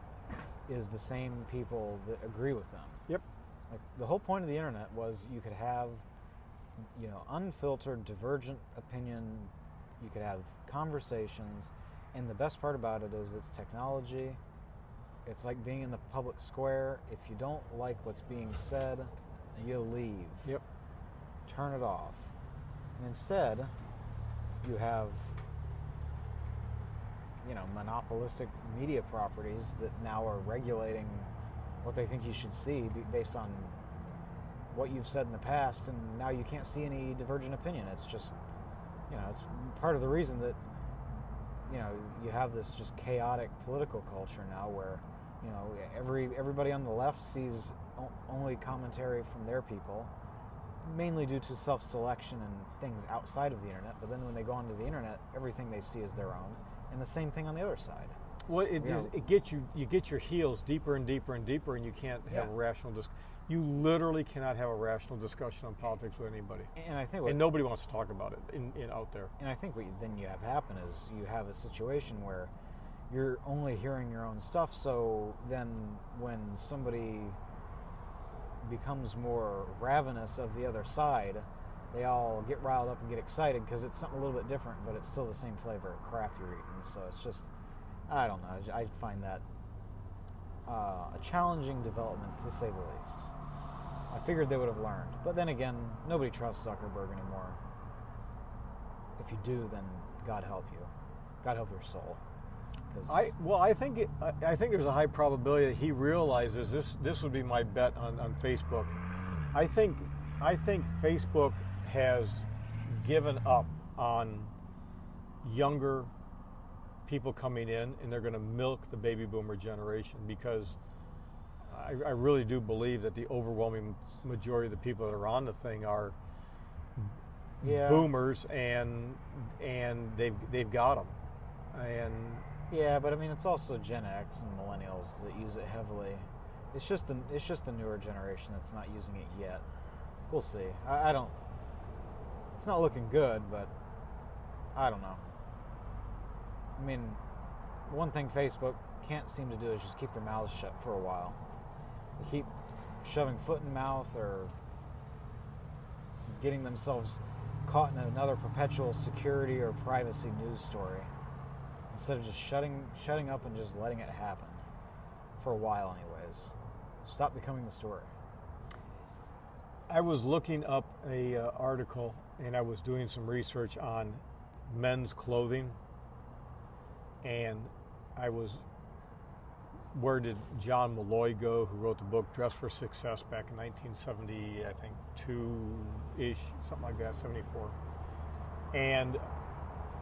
is the same people that agree with them. Yep. Like the whole point of the internet was you could have, you know, unfiltered, divergent opinion. You could have conversations, and the best part about it is it's technology. It's like being in the public square. If you don't like what's being said, you leave. Yep. Turn it off. And instead, you have you know monopolistic media properties that now are regulating what they think you should see based on what you've said in the past and now you can't see any divergent opinion. It's just you know it's part of the reason that you know you have this just chaotic political culture now where you know every everybody on the left sees only commentary from their people mainly due to self-selection and things outside of the internet but then when they go onto the internet everything they see is their own and the same thing on the other side Well, it, it gets you you get your heels deeper and deeper and deeper, and you can't have Yeah. a rational dis- You literally cannot have a rational discussion on politics with anybody, and i think what, and nobody wants to talk about it in, in out there. and i think what you, then you have happen is you have a situation where you're only hearing your own stuff so then when somebody becomes more ravenous of the other side they all get riled up and get excited because it's something a little bit different but it's still the same flavor of crap you're eating so it's just i don't know. I find that uh, a challenging development to say the least. I figured they would have learned. But then again nobody trusts zuckerberg anymore. If you do then god help you. God help your soul. I well, I think it, I, I think there's a high probability that he realizes this. This would be my bet on, on Facebook. I think I think Facebook has given up on younger people coming in, and they're going to milk the baby boomer generation because I, I really do believe that the overwhelming majority of the people that are on the thing are Yeah. boomers, and and they've they've got them, and Yeah, but I mean, it's also Gen X and millennials that use it heavily. It's just the it's just the newer generation that's not using it yet. We'll see. I, I don't. It's not looking good, but I don't know. I mean, one thing Facebook can't seem to do is just keep their mouths shut for a while. They keep shoving foot in mouth or getting themselves caught in another perpetual security or privacy news story instead of just shutting shutting up and just letting it happen for a while anyways. Stop becoming the story. I was looking up a uh, article and I was doing some research on men's clothing, and I was where did John Molloy go, who wrote the book Dress for Success back in 1970, I think two ish, something like that, 74. And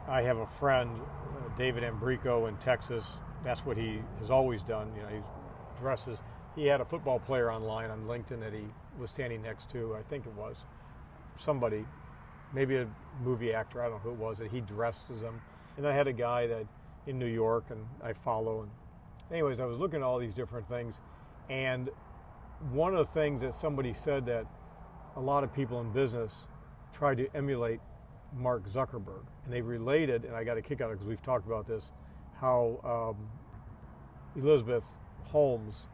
I have a friend, uh, David Ambrico in Texas. That's what he has always done. You know, he dresses. He had a football player online on LinkedIn that he was standing next to. I think it was somebody, maybe a movie actor. I don't know who it was. That he dressed as him. And I had a guy that in New York, and I follow. And anyways, I was looking at all these different things, and one of the things that somebody said that a lot of people in business try to emulate Mark Zuckerberg, and they related, and I got a kick out of it because we've talked about this, how um, Elizabeth Holmes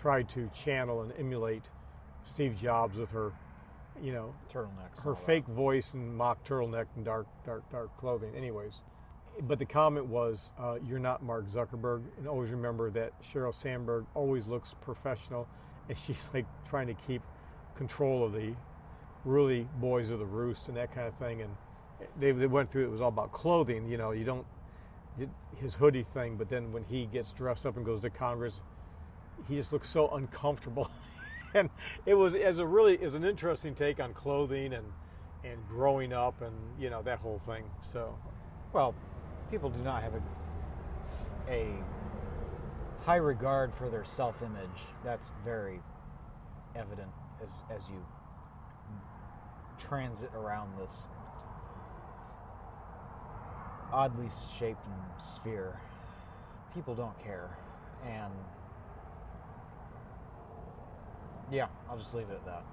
tried to channel and emulate Steve Jobs with her, you know, turtlenecks her that. fake voice and mock turtleneck and dark, dark, dark clothing. Anyways, but the comment was, uh, "You're not Mark Zuckerberg." And always remember that Sheryl Sandberg always looks professional, and she's like trying to keep control of the really boys of the roost and that kind of thing. And they, they went through it was all about clothing. You know, you don't his hoodie thing, but then when he gets dressed up and goes to Congress, he just looks so uncomfortable. and it was as a really is an interesting take on clothing and and growing up and you know that whole thing. So well people do not have a, a high regard for their self-image. That's very evident as, as you transit around this oddly shaped sphere. People don't care. And yeah i'll just leave it at that.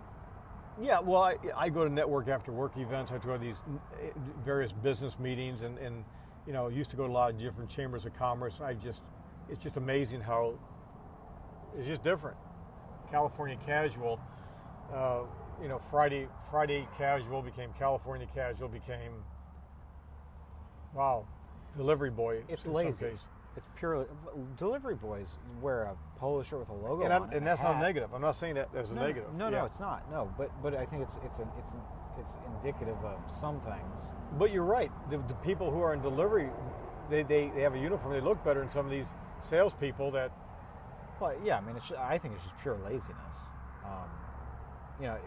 Yeah, well, I, I go to network after work events. I go to these eh, various business meetings, and, and you know, used to go to a lot of different chambers of commerce. I just, it's just amazing how it's just different. California casual, uh, you know, Friday Friday casual became California casual became, wow, delivery boy. it's in some lazy case. it's purely delivery boys wear a polo shirt with a logo And, on and a that's not negative. I'm not saying that as a no, negative. No, Yeah. no, it's not. No, but but I think it's it's an, it's an, it's indicative of some things. But you're right. The, the people who are in delivery, they, they, they have a uniform. They look better than some of these salespeople that Well, yeah, I mean, it's, I think it's just pure laziness. Um, you know,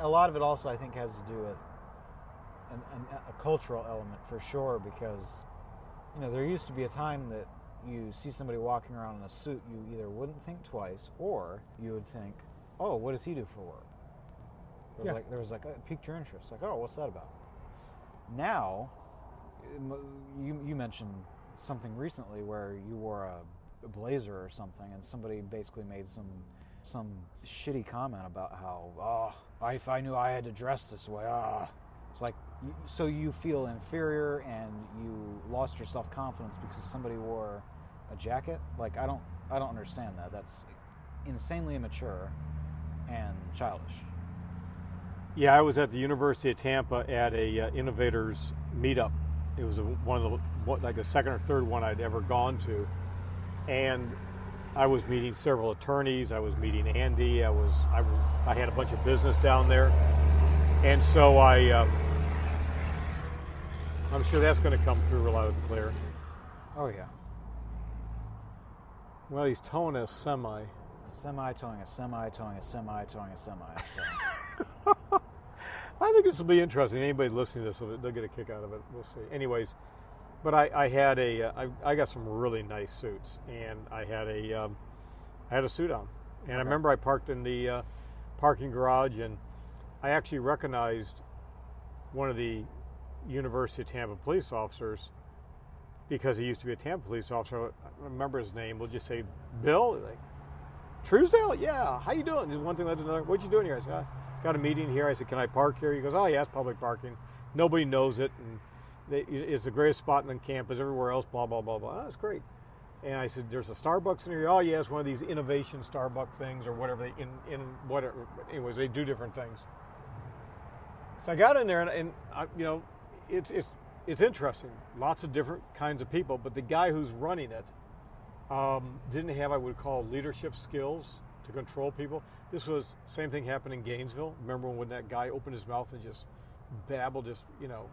a lot of it also I think has to do with an, an, a cultural element for sure because you know there used to be a time that you see somebody walking around in a suit, you either wouldn't think twice or you would think, oh, what does he do for work? There Yeah. like there was like it piqued your interest, like, oh, what's that about? Now, you you mentioned something recently where you wore a, a blazer or something, and somebody basically made some some shitty comment about how, oh, if I knew I had to dress this way, ah, it's like so you feel inferior and you lost your self confidence because somebody wore a jacket. Like I don't I don't understand that. That's insanely immature and childish. Yeah, I was at the University of Tampa at a uh, innovators meetup. It was a, one of the what, like the second or third one I'd ever gone to, and I was meeting several attorneys. I was meeting Andy. I was I, I had a bunch of business down there, and so I uh, I'm sure that's going to come through loud and clear. Oh yeah, Well, he's towing a semi. Semi towing a semi towing a semi towing a semi. I think this will be interesting. Anybody listening to this, they'll get a kick out of it. We'll see. Anyways, but I, I had a, uh, I, I got some really nice suits, and I had a, um, I had a suit on, and I remember I parked in the uh, parking garage, and I actually recognized one of the University of Tampa police officers because he used to be a Tampa police officer. I remember his name. We'll just say Bill. Like Truesdale. Yeah. How you doing? Just one thing led to another. What you doing here? I said, I got a meeting here. I said, can I park here? He goes, oh yeah, it's public parking. Nobody knows it, and they, it's the greatest spot in on campus. Everywhere else, blah blah blah blah. Oh, that's great. And I said, "There's a Starbucks in here." Oh, yeah, it's one of these innovation Starbucks things or whatever. They, in in whatever. Anyways, they do different things. So I got in there, and, and I, you know, it's it's it's interesting. Lots of different kinds of people, but the guy who's running it um, didn't have, I would call, leadership skills to control people. This was same thing happened in Gainesville. Remember when that guy opened his mouth and just babbled, just you know,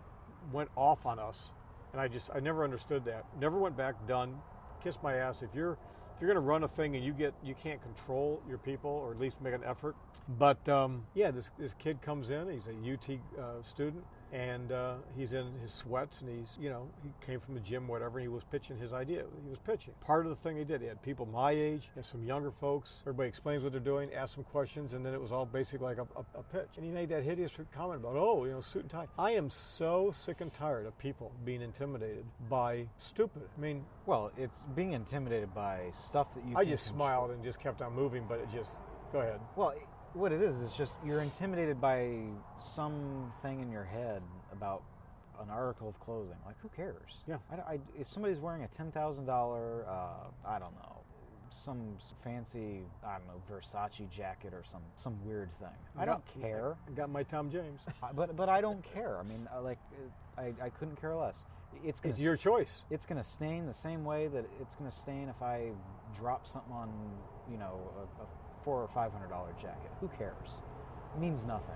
went off on us, and I just I never understood that. Never went back. Done. Kiss my ass. If you're if you're going to run a thing and you get you can't control your people or at least make an effort. But um, yeah, this this kid comes in. He's a UT uh, student and uh, he's in his sweats and he's you know he came from the gym whatever and he was pitching his idea. He was pitching. Part of the thing he did he had people my age and some younger folks. Everybody explains what they're doing ask some questions and then it was all basically like a, a, a, pitch. And he made that hideous comment about oh you know suit and tie. I am so sick and tired of people being intimidated by stupid. I mean well it's being intimidated by stuff that you i just smiled and just kept on moving but it just go ahead. Well what it is is just you're intimidated by something in your head about an article of clothing. Like, who cares? Yeah. I, I, if somebody's wearing a ten thousand dollar, uh, I don't know, some fancy, I don't know, Versace jacket or some some weird thing. I, don't care. I got my Tom James. but but I don't care. I mean, uh, like, I, I couldn't care less. It's, it's your choice. It's going to stain the same way that it's going to stain if I drop something on, you know, a, a four or five hundred dollar jacket. Who cares? It means nothing.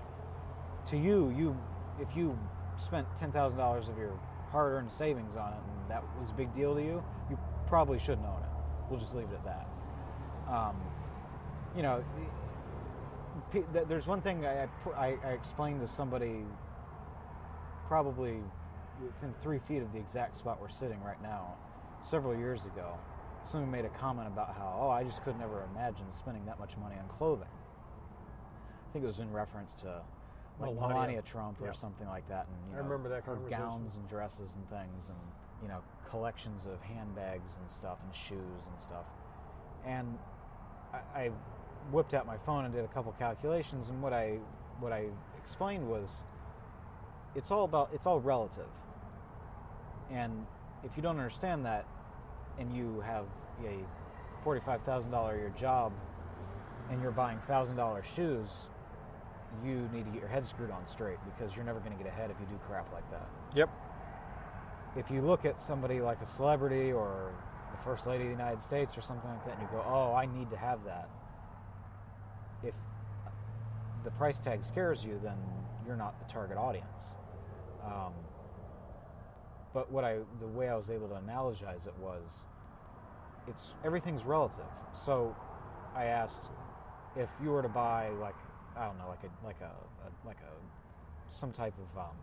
To you, you if you spent ten thousand dollars of your hard earned savings on it and that was a big deal to you, you probably shouldn't own it. We'll just leave it at that. Um, you know, there's one thing I, I, I explained to somebody probably within three feet of the exact spot we're sitting right now several years ago someone made a comment about how, oh, I just could never imagine spending that much money on clothing. I think it was in reference to like Melania, Melania Trump or yeah. something like that, and you I know, remember that her gowns and dresses and things, and you know, collections of handbags and stuff, and shoes and stuff. And I, I whipped out my phone and did a couple calculations, and what I what I explained was, it's all about it's all relative, and if you don't understand that, and you have a $45,000 a year job and you're buying $1,000 shoes, you need to get your head screwed on straight because you're never going to get ahead if you do crap like that. Yep. If you look at somebody like a celebrity or the First Lady of the United States or something like that and you go, oh, I need to have that, if the price tag scares you, then you're not the target audience. Um, but what I, the way I was able to analogize it was, it's everything's relative. So I asked if you were to buy like I don't know, like a like a, a like a some type of um,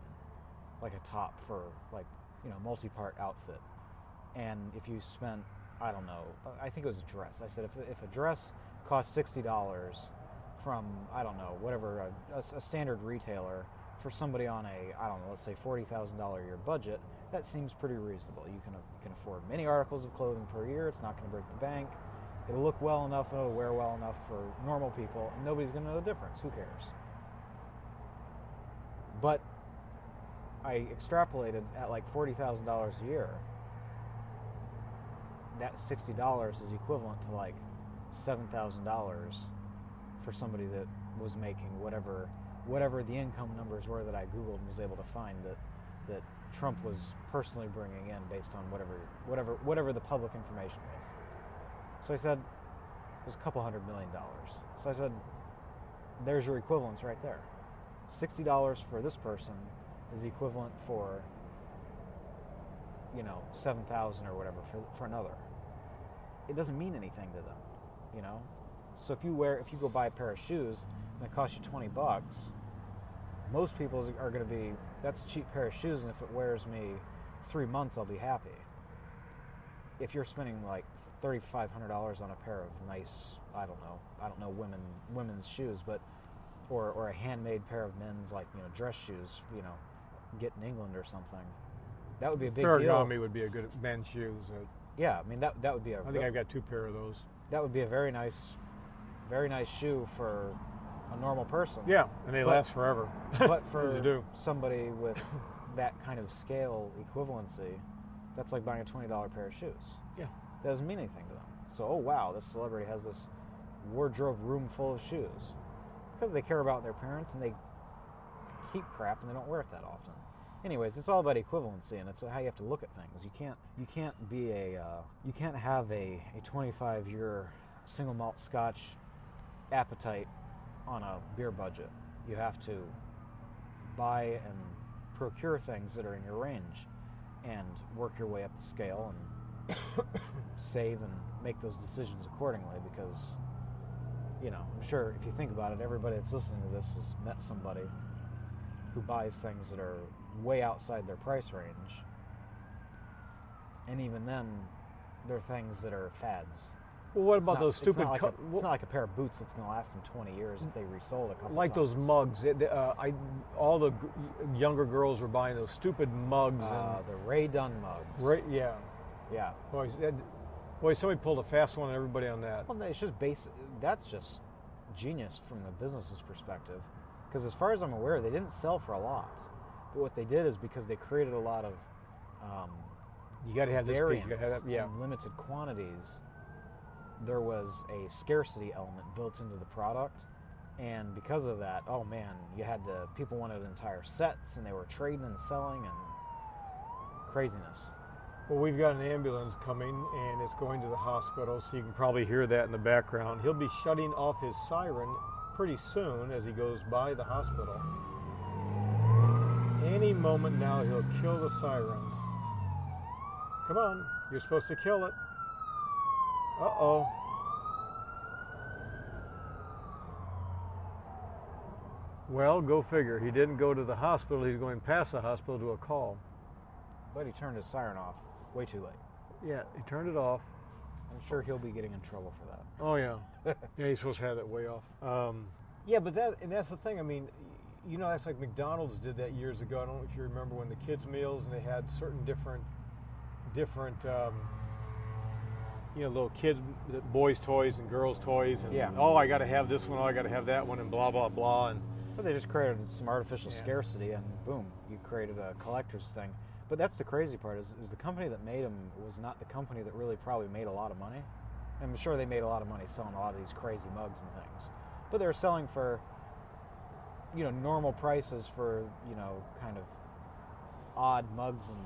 like a top for like you know multi-part outfit, and if you spent I don't know, I think it was a dress. I said if if a dress costs sixty dollars from I don't know whatever a, a, a standard retailer for somebody on a I don't know let's say forty thousand dollar year budget that seems pretty reasonable. You can you can afford many articles of clothing per year. It's not going to break the bank. It'll look well enough. and It'll wear well enough for normal people, and nobody's going to know the difference. Who cares? But I extrapolated at like forty thousand dollars a year. That sixty dollars is equivalent to like seven thousand dollars for somebody that was making whatever whatever the income numbers were that I googled and was able to find that that Trump was personally bringing in based on whatever whatever whatever the public information was. So I said it was a couple hundred million dollars. So I said, there's your equivalence right there. Sixty dollars for this person is equivalent for you know seven thousand or whatever for for another. It doesn't mean anything to them, you know. So if you wear if you go buy a pair of shoes and it costs you twenty bucks, most people are going to be that's a cheap pair of shoes and if it wears me three months i'll be happy if you're spending like $3500 on a pair of nice i don't know i don't know women women's shoes but or, or a handmade pair of men's like you know dress shoes you know get in England or something. That would be a big deal. Ferragamo would be a good men's shoes. Uh, Yeah, I mean that that would be a I think real- I've got two pair of those. that would be a very nice, very nice shoe for a normal person. Yeah, and they But- last forever. but for do. somebody with that kind of scale equivalency, that's like buying a twenty dollar pair of shoes. Yeah. That doesn't mean anything to them. So, oh wow, this celebrity has this wardrobe room full of shoes because they care about their parents and they keep crap and they don't wear it that often. Anyways, it's all about equivalency and it's how you have to look at things. You can't you can't be a uh, you can't have a, a 25 year single malt Scotch appetite on a beer budget. You have to buy and procure things that are in your range and work your way up the scale and save and make those decisions accordingly because you know i'm sure if you think about it everybody that's listening to this has met somebody who buys things that are way outside their price range and even then they're things that are fads Well, what It's about not- those it's stupid? not, like a, it's not like a pair of boots that's going to last them 20 years if they resold a couple like those mugs. It- Uh, I all the g- younger girls were buying those stupid mugs uh, and the Rae Dunn mugs right. Yeah, yeah boys. that- Boy, somebody pulled a fast one on everybody on that. Well, it's just basic. That's just genius from the business's perspective. Because as far as I'm aware, they didn't sell for a lot. But what they did is because they created a lot of um, You got to have this piece. You got to have that. Yeah. limited quantities, there was a scarcity element built into the product. And because of that, oh man, you had to, people wanted entire sets and they were trading and selling and craziness. Well, we've got an ambulance coming and it's going to the hospital, so you can probably hear that in the background. He'll be shutting off his siren pretty soon as he goes by the hospital. Any moment now, he'll kill the siren. Come on, you're supposed to kill it. Uh oh. Well, go figure. He didn't go to the hospital, he's going past the hospital to a call. But he turned his siren off way too late. Yeah, he turned it off. I'm sure he'll be getting in trouble for that. Oh yeah, yeah. He's supposed to have that way off. Um, yeah, but that and that's the thing. I mean, you know, that's like McDonald's did that years ago. I don't know if you remember when the kids' meals and they had certain different, different, um, you know, little kid, boys' toys and girls' toys, and Yeah. oh, I got to have this one. Oh, I got to have that one, and blah blah blah. And But they just created some artificial Yeah. scarcity, and boom, you created a collector's thing. But that's the crazy part is, is the company that made them was not the company that really probably made a lot of money. I'm sure they made a lot of money selling a lot of these crazy mugs and things, but they were selling for you know normal prices for you know kind of odd mugs and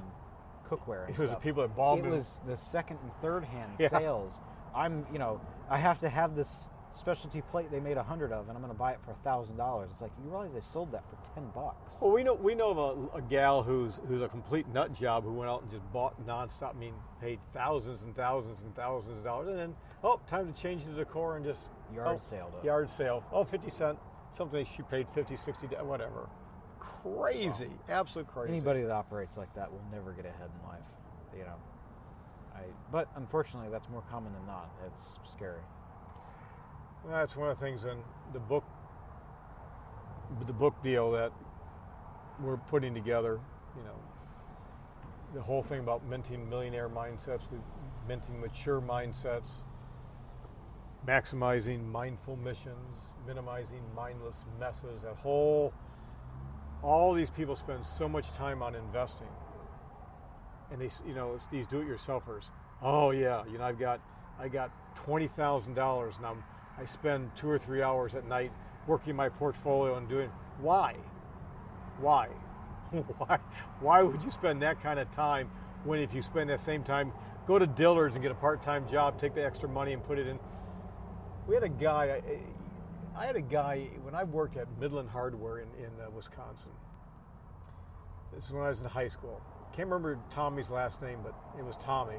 cookware. It was the people at bought it was the second and third hand Yeah. sales. I'm, you know, I have to have this specialty plate they made a hundred of, and I'm going to buy it for a thousand dollars. It's like you realize they sold that for ten bucks. Well, we know we know of a, a gal who's who's a complete nut job who went out and just bought nonstop. I mean, paid thousands and thousands and thousands of dollars, and then oh, time to change the decor and just Yard oh, sale. Yard sale. Oh, 50 cent. Something she paid 50, 60, whatever. Crazy, absolute crazy. Anybody that operates like that will never get ahead in life. You know, I. But unfortunately, that's more common than not. It's scary. That's one of the things in the book, the book deal that we're putting together. You know, the whole thing about minting millionaire mindsets, minting mature mindsets, maximizing mindful missions, minimizing mindless messes. That whole, all these people spend so much time on investing, and they, you know, these do-it-yourselfers. Oh yeah, you know, I've got, I got twenty thousand dollars, and I'm, I spend two or three hours at night working my portfolio and doing. Why? Why? Why? Why would you spend that kind of time when if you spend that same time, go to Dillard's and get a part-time job, take the extra money and put it in? We had a guy. I, had a guy when I worked at Midland Hardware in in uh, Wisconsin. This is when I was in high school. Can't remember Tommy's last name, but it was Tommy.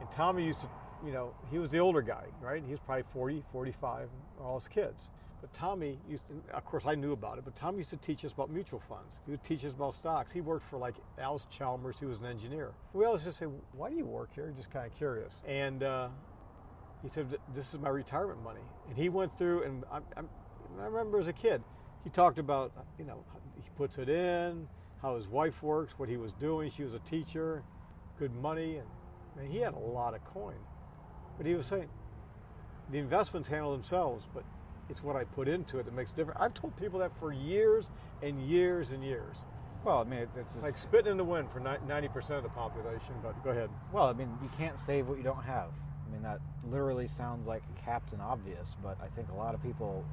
And Tommy used to, you know, he was the older guy, right? He was probably 40, 45, all his kids. But Tommy used to, of course, I knew about it, but Tommy used to teach us about mutual funds. He would teach us about stocks. He worked for like Allis-Chalmers, he was an engineer. We always just say, why do you work here? Just kind of curious. And uh, he said, this is my retirement money. And he went through, and I, I, I remember as a kid, he talked about, you know, he puts it in, how his wife works, what he was doing. She was a teacher, good money, and he had a lot of coin. But he was saying the investments handle themselves, but it's what I put into it that makes a difference. I've told people that for years and years and years. Well, I mean, it- it's, It's like spitting in the wind for 90% of the population, but go ahead. well, I mean, you can't save what you don't have. I mean, that literally sounds like Captain Obvious, but I think a lot of people,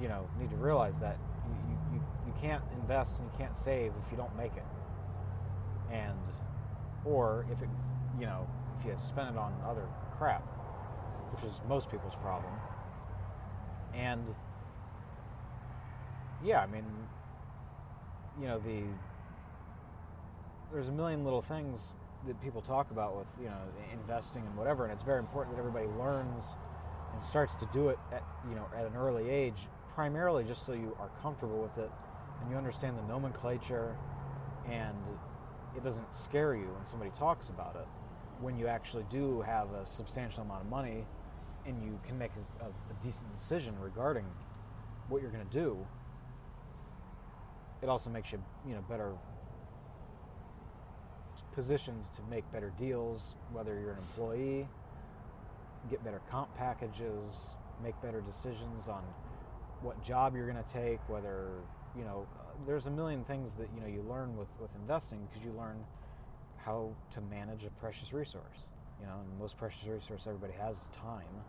you know, need to realize that you, you, you, can't invest and you can't save if you don't make it. And, or if it, you know, if you spend it on other crap, which is most people's problem. And, yeah, I mean, you know, the, there's a million little things that people talk about with you know investing and whatever, and it's very important that everybody learns and starts to do it at you know at an early age, primarily just so you are comfortable with it and you understand the nomenclature, and it doesn't scare you when somebody talks about it. When you actually do have a substantial amount of money, and you can make a, a, decent decision regarding what you're going to do, it also makes you you know better positioned to make better deals, whether you're an employee, get better comp packages, make better decisions on what job you're going to take, whether, you know, there's a million things that, you know, you learn with, with investing because you learn how to manage a precious resource. You know, and most precious resource everybody has is time,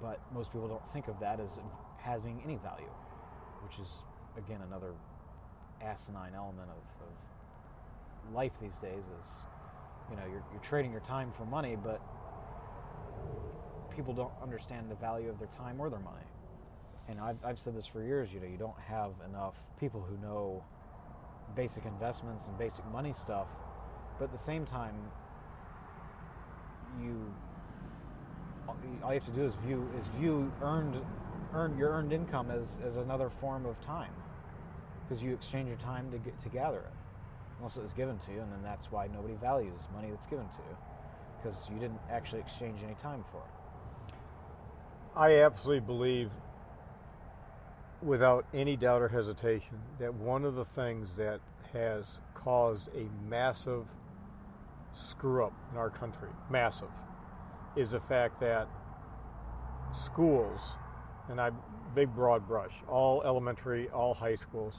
but most people don't think of that as having any value, which is, again, another asinine element of life these days is you know you're, you're trading your time for money but people don't understand the value of their time or their money. And I've, I've said this for years you know you don't have enough people who know basic investments and basic money stuff but at the same time you all you have to do is view is view earned earn your earned income as, as another form of time because you exchange your time to get to gather it unless it was given to you, and then that's why nobody values money that's given to you because you didn't actually exchange any time for it. I absolutely believe, without any doubt or hesitation, that one of the things that has caused a massive screw up in our country, massive, is the fact that schools, and I big broad brush, all elementary, all high schools,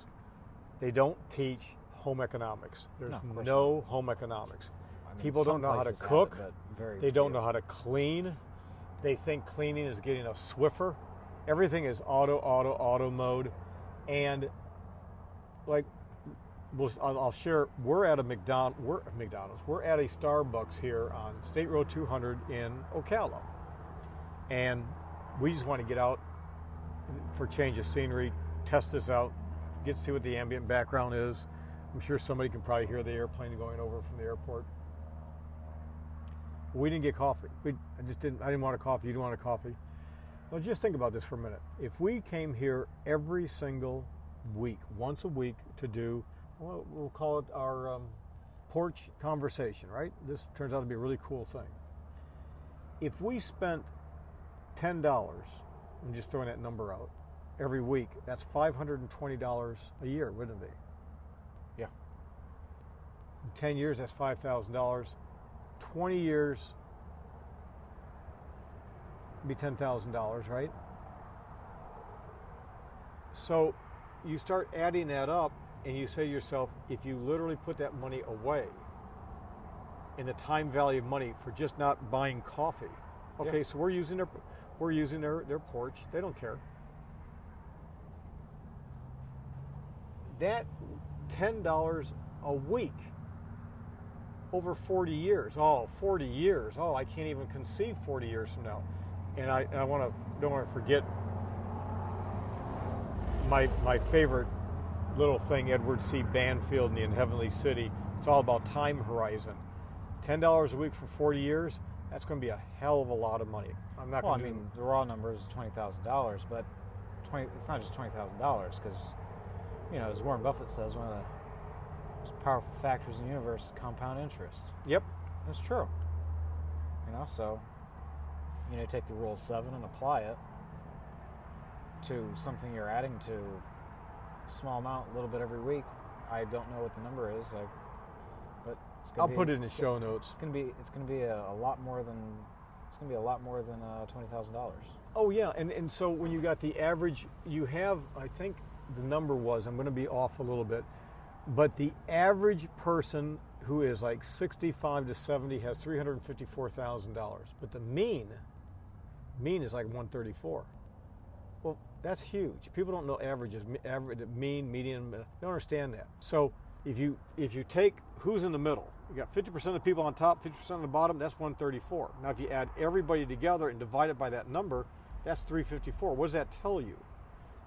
they don't teach home economics. There's No, no home economics. I mean, People don't know how to cook. it, They don't few. know how to clean. They think cleaning is getting a Swiffer. Everything is auto, auto, auto mode. And like, we'll, I'll, share. We're at a McDonald. We're McDonald's. We're at a Starbucks here on State Road 200 in Ocala, and we just want to get out for change of scenery, test this out, get to see what the ambient background is. I'm sure somebody can probably hear the airplane going over from the airport. We didn't get coffee. We, I just didn't. I didn't want a coffee. You didn't want a coffee. Well, just think about this for a minute. If we came here every single week, once a week, to do, well, we'll call it our um, porch conversation, right? This turns out to be a really cool thing. If we spent ten dollars, I'm just throwing that number out, every week, that's five hundred and twenty dollars a year, wouldn't it be? In ten years, that's five thousand dollars. Twenty years, be ten thousand dollars, right? So you start adding that up, and you say to yourself, if you literally put that money away, in the time value of money for just not buying coffee. Okay, Yeah. so we're using their we're using their, their porch. They don't care. That ten dollars a week over 40 years. Oh, 40 years. Oh, I can't even conceive 40 years from now. And I, and I want to don't want to forget my my favorite little thing, Edward C. Banfield in the Heavenly City. It's all about time horizon. Ten dollars a week for 40 years. That's going to be a hell of a lot of money. I'm not Well, I going to. mean, the raw number is twenty thousand dollars, but twenty. It's not just twenty thousand dollars because, you know, as Warren Buffett says, one of the powerful factors in the universe is compound interest. Yep. That's true. You know, so you know, take the rule of seven and apply it to something you're adding to small amount, a little bit every week. I don't know what the number is, I, but it's gonna I'll be, put it in the show notes. It's gonna be it's gonna be a, a lot more than it's gonna be a lot more than uh, twenty thousand dollars. Oh yeah, and and so when you got the average, you have I think the number was I'm going to be off a little bit, but the average person who is like 65 to 70 has three hundred fifty-four thousand dollars, but the mean mean is like 134. Well, that's huge. People don't know averages, average, mean, median. Uh, they don't understand that. So if you if you take who's in the middle, you got 50% of the people on top, 50% on the bottom. That's 134. Now, if you add everybody together and divide it by that number, that's 354. What does that tell you?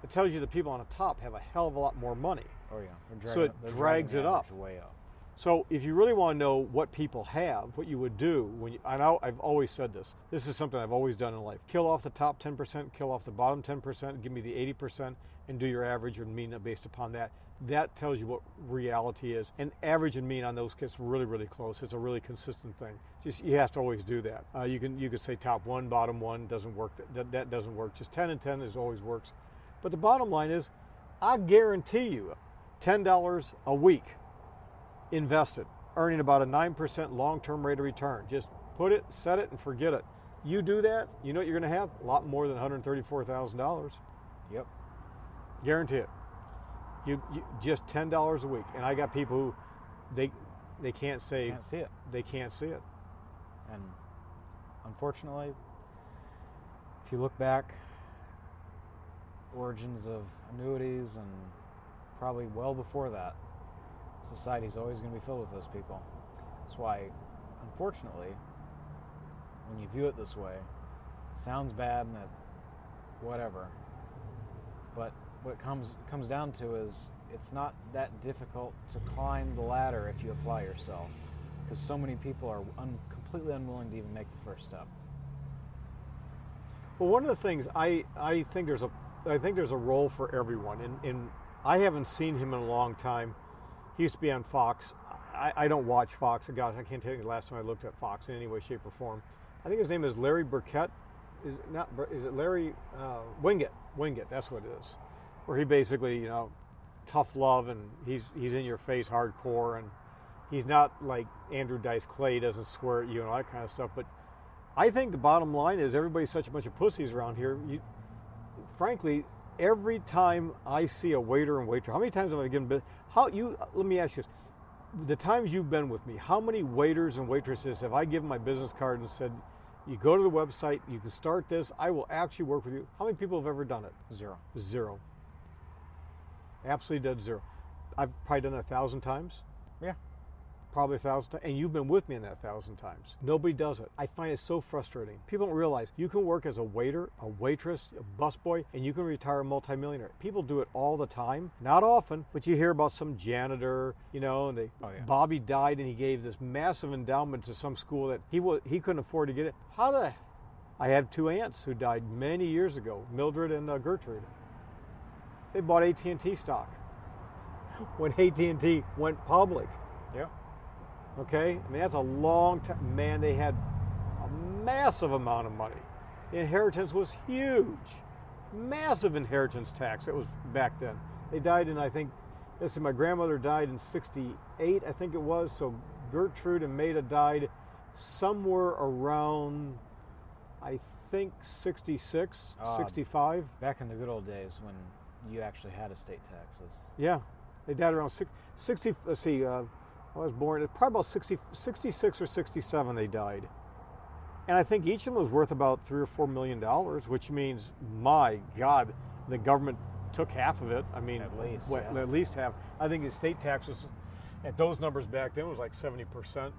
It tells you the people on the top have a hell of a lot more money. Oh yeah, So it drags it up. Way up. So if you really want to know what people have, what you would do when you, I know I've always said this. This is something I've always done in life. Kill off the top 10%, kill off the bottom 10%, give me the 80%, and do your average and mean based upon that. That tells you what reality is. And average and mean on those gets really, really close. It's a really consistent thing. Just you have to always do that. Uh, you can you could say top one, bottom one doesn't work. That, that doesn't work. Just 10 and 10 is always works. But the bottom line is, I guarantee you, $10 a week invested, earning about a 9% long term rate of return. Just put it, set it, and forget it. You do that, you know what you're going to have? A lot more than $134,000. Yep. Guarantee it. You, you Just $10 a week. And I got people who they, they can't say, Can't see it. they can't see it. And unfortunately, if you look back, origins of annuities and probably well before that, society's always going to be filled with those people. That's why, unfortunately, when you view it this way, it sounds bad and it, whatever. But what comes comes down to is it's not that difficult to climb the ladder if you apply yourself, because so many people are un- completely unwilling to even make the first step. Well, one of the things I, I think there's a I think there's a role for everyone, in and I haven't seen him in a long time. He used to be on Fox. I, I don't watch Fox. Gosh, I can't tell you the last time I looked at Fox in any way, shape, or form. I think his name is Larry Burkett. Is it not? Is it Larry uh? Winget. That's what it is. Where he basically, you know, tough love, and he's he's in your face, hardcore, and he's not like Andrew Dice Clay. Doesn't swear at you and all that kind of stuff. But I think the bottom line is everybody's such a bunch of pussies around here. You, frankly, every time I see a waiter and waitress, how many times have I given? How you? Let me ask you this: the times you've been with me, how many waiters and waitresses have I given my business card and said, "You go to the website, you can start this. I will actually work with you." How many people have ever done it? Zero. Zero. Absolutely dead zero. I've probably done it a thousand times. Yeah. Probably a thousand times. And you've been with me in that a thousand times. Nobody does it. I find it so frustrating. People don't realize you can work as a waiter, a waitress, a busboy, and you can retire a multimillionaire. People do it all the time. Not often, but you hear about some janitor, you know, and they Oh, yeah. Bobby died and he gave this massive endowment to some school that he wa he couldn't afford to get it. How the I had two aunts who died many years ago, Mildred and uh, Gertrude. They bought AT&T stock when AT&T went public. Yeah. Okay, I mean that's a long time. Man, they had a massive amount of money. The inheritance was huge, massive inheritance tax. That was back then. They died in I think. Let's see, my grandmother died in '68, I think it was. So Gertrude and Maida died somewhere around, I think 66, Ah. 65. Back in the good old days when you actually had estate taxes. Yeah, they died around six- 60. Let's see, uh, I was born, probably about 60, 66 or 67 they died. And I think each of them was worth about three or four million dollars, which means, my God, the government took half of it. I mean, At least, what- yeah. at least half. I think the state taxes at those numbers back then was like 70%.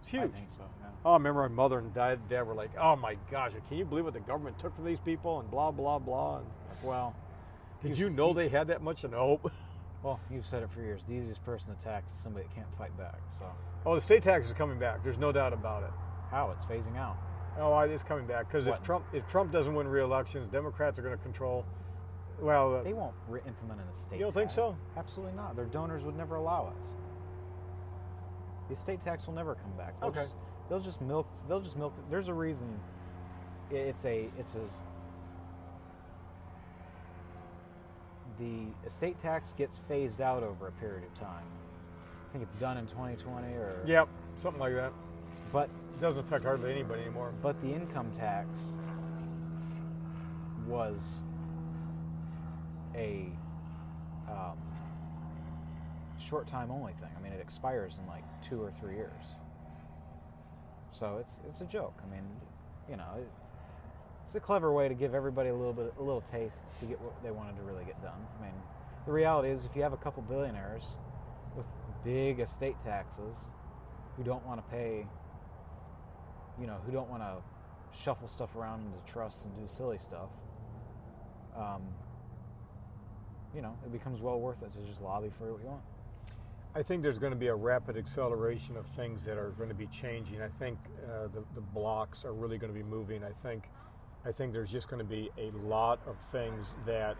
It's huge. I think so. Yeah. Oh, I remember my mother and dad, dad were like, oh my gosh, can you believe what the government took from these people and blah, blah, blah. And, Well, did You- you know they had that much? No. well, you've said it for years. The easiest person to tax is somebody that can't fight back. So Oh, the state tax is coming back. There's no doubt about it. how it's phasing out? Oh, it's coming back because if Trump if Trump doesn't win re-elections, Democrats are going to control. Well, uh, They won't re- implement an estate. You don't think so? Absolutely not. Their donors would never allow it. The estate tax will never come back. They'll Okay. Just, they'll just milk. They'll just milk. There's a reason. It's a. It's a. the estate tax gets phased out over a period of time. I think it's done in 2020 or Yep, something like that. But It doesn't affect hardly anybody anymore. but the income tax was a um, short time only thing. I mean, it expires in like two or three years. So it's it's a joke. I mean, you know, it, it's a clever way to give everybody a little bit a little taste to get what they wanted to really get done. I mean, the reality is, if you have a couple billionaires with big estate taxes who don't want to pay, you know, who don't want to shuffle stuff around into trusts and do silly stuff, um, you know, it becomes well worth it to just lobby for what you want. I think there's going to be a rapid acceleration of things that are going to be changing. I think uh, the, the blocks are really going to be moving. I think, I think there's just going to be a lot of things that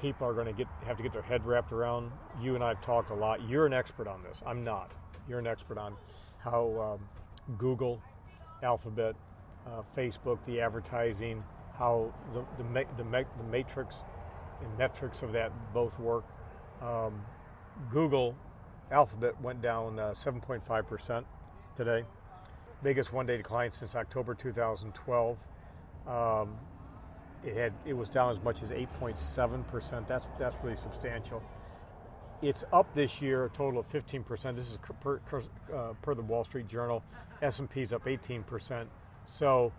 people are going to get have to get their head wrapped around. You and I have talked a lot. You're an expert on this. I'm not. You're an expert on how um, Google, Alphabet, uh, Facebook, the advertising, how the the, the, the matrix and metrics of that both work. Um, Google Alphabet went down uh, 7.5% today. Biggest one day decline since October 2012. Um, it had it was down as much as 8.7%. That's that's really substantial. It's up this year a total of 15%. This is per, uh, per the Wall Street Journal. S&P's up 18%. So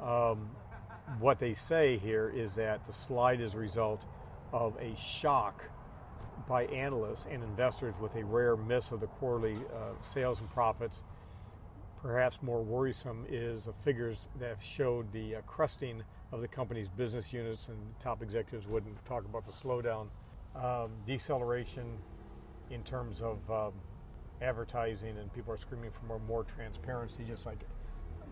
um, what they say here is that the slide is a result of a shock by analysts and investors with a rare miss of the quarterly uh, sales and profits. Perhaps more worrisome is the figures that showed the uh, crusting of the company's business units, and top executives wouldn't talk about the slowdown, um, deceleration in terms of um, advertising, and people are screaming for more, more transparency, just like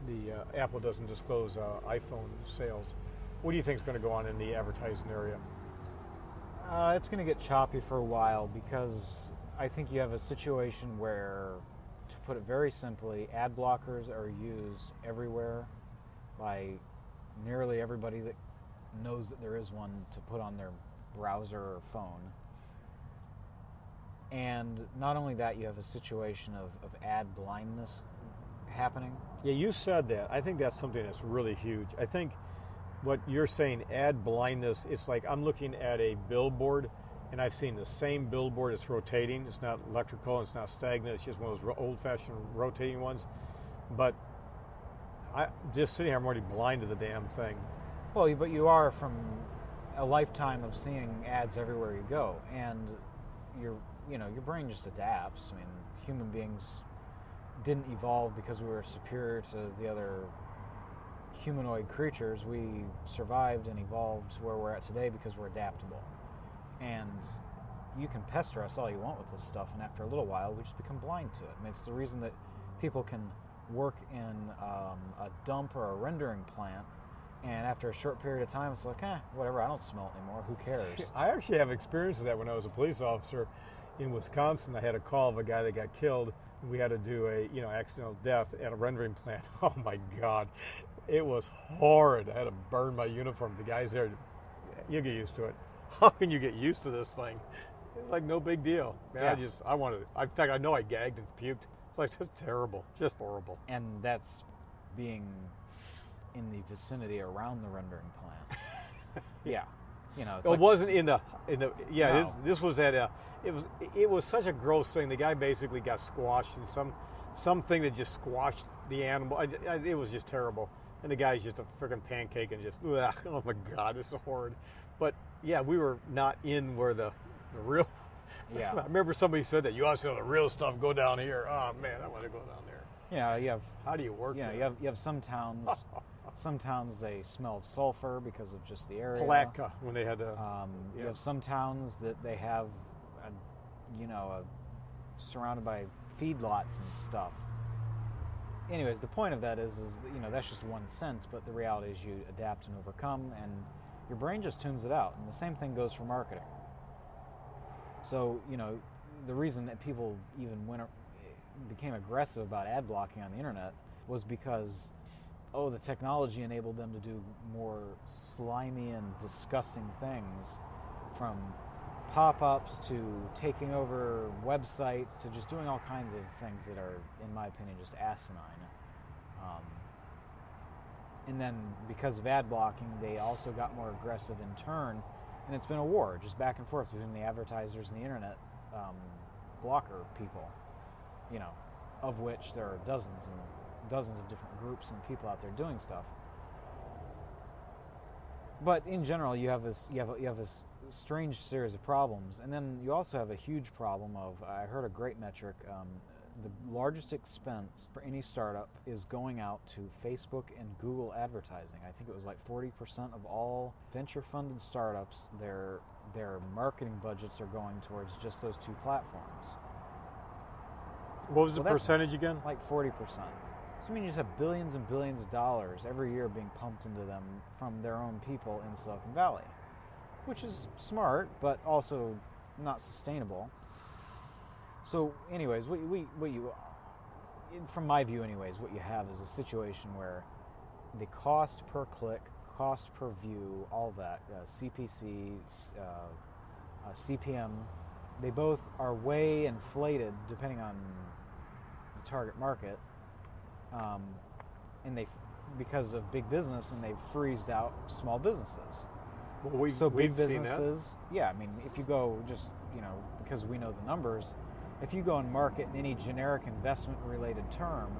the uh, Apple doesn't disclose uh, iPhone sales. What do you think is going to go on in the advertising area? Uh, it's going to get choppy for a while because I think you have a situation where, to put it very simply, ad blockers are used everywhere by nearly everybody that knows that there is one to put on their browser or phone. And not only that, you have a situation of, of ad blindness happening. Yeah, you said that. I think that's something that's really huge. I think what you're saying, ad blindness, it's like I'm looking at a billboard and I've seen the same billboard. It's rotating. It's not electrical. It's not stagnant. It's just one of those old-fashioned rotating ones. But I just sitting here, I'm already blind to the damn thing. Well, but you are from a lifetime of seeing ads everywhere you go, and your you know your brain just adapts. I mean, human beings didn't evolve because we were superior to the other humanoid creatures. We survived and evolved where we're at today because we're adaptable. And you can pester us all you want with this stuff, and after a little while, we just become blind to it. It's the reason that people can work in um, a dump or a rendering plant, and after a short period of time, it's like, eh, whatever, I don't smell anymore. Who cares? I actually have experience of that when I was a police officer in Wisconsin. I had a call of a guy that got killed. We had to do a you know accidental death at a rendering plant. Oh my God, it was horrid. I had to burn my uniform. The guys there, you get used to it. How can you get used to this thing? It's like no big deal. Man, I just I wanted. In fact, I know I gagged and puked. It's like just terrible, just horrible. and that's being in the vicinity around the rendering plant. yeah, you know, it's it like- wasn't in the in the yeah. No. This, this was at a. It was it was such a gross thing. The guy basically got squashed in some something that just squashed the animal. I, I, it was just terrible. And the guy's just a freaking pancake and just ugh, oh my god, this is horrid. But yeah, we were not in where the the real. Yeah. I remember somebody said that you also know the real stuff go down here. Oh man, I want to go down there. you know, you have How do you work? you know, there? you have you have some towns. some towns they smelled sulfur because of just the area. Palatka when they had to. Um, You have some towns that they have, a, you know, a, surrounded by feedlots and stuff. Anyways, the point of that is, is you know, that's just one sense, but the reality is you adapt and overcome, and your brain just tunes it out. And the same thing goes for marketing. So, you know, the reason that people even went, became aggressive about ad blocking on the internet was because, oh, the technology enabled them to do more slimy and disgusting things from pop-ups to taking over websites to just doing all kinds of things that are, in my opinion, just asinine. Um, and then because of ad blocking, they also got more aggressive in turn, and it's been a war just back and forth between the advertisers and the internet um, blocker people. You know, of which there are dozens and dozens of different groups and people out there doing stuff. But in general, you have this you have a, you have this strange series of problems, and then you also have a huge problem of I heard a great metric. Um, the largest expense for any startup is going out to Facebook and Google advertising. I think it was like 40% of all venture funded startups, their their marketing budgets are going towards just those two platforms. What was the percentage again? Like 40%. So I mean you just have billions and billions of dollars every year being pumped into them from their own people in Silicon Valley. Which is smart, but also not sustainable. So, anyways, what, what, you- what you, in- from my view, anyways, what you have is a situation where the cost per click, cost per view, all that, uh, CPC, uh, uh, CPM, they both are way inflated depending on the target market, um, and they because of big business, and they've freezed out small businesses Well, we, so big we've seen that. businesses, yeah. I mean, if you go just you know because we know the numbers, if you go and market in any generic investment-related term,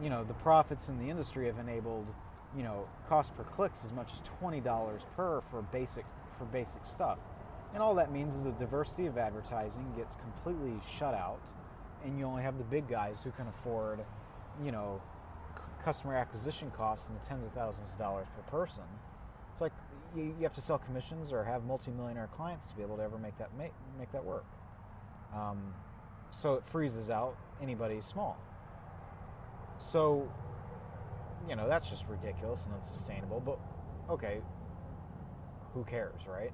you know the profits in the industry have enabled you know cost per clicks as much as twenty dollars per for basic for basic stuff, and all that means is the diversity of advertising gets completely shut out, and you only have the big guys who can afford, you know, customer acquisition costs in the tens of thousands of dollars per person. It's like you, you have to sell commissions or have multimillionaire clients to be able to ever make that make, make that work. Um, so it freezes out anybody small. So, you know, that's just ridiculous and unsustainable. But okay, who cares, right?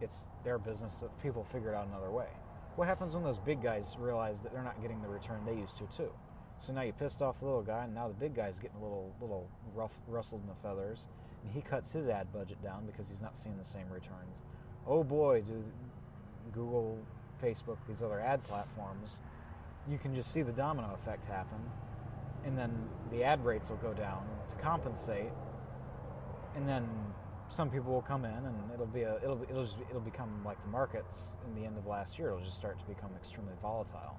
It's their business that people figure it out another way. What happens when those big guys realize that they're not getting the return they used to too? So now you pissed off the little guy, and now the big guy's getting a little little rough, rustled in the feathers, and he cuts his ad budget down because he's not seeing the same returns. Oh boy, do Google, Facebook, these other ad platforms, you can just see the domino effect happen, and then the ad rates will go down to compensate, and then some people will come in, and it'll be a it'll it'll just, it'll become like the markets in the end of last year. It'll just start to become extremely volatile.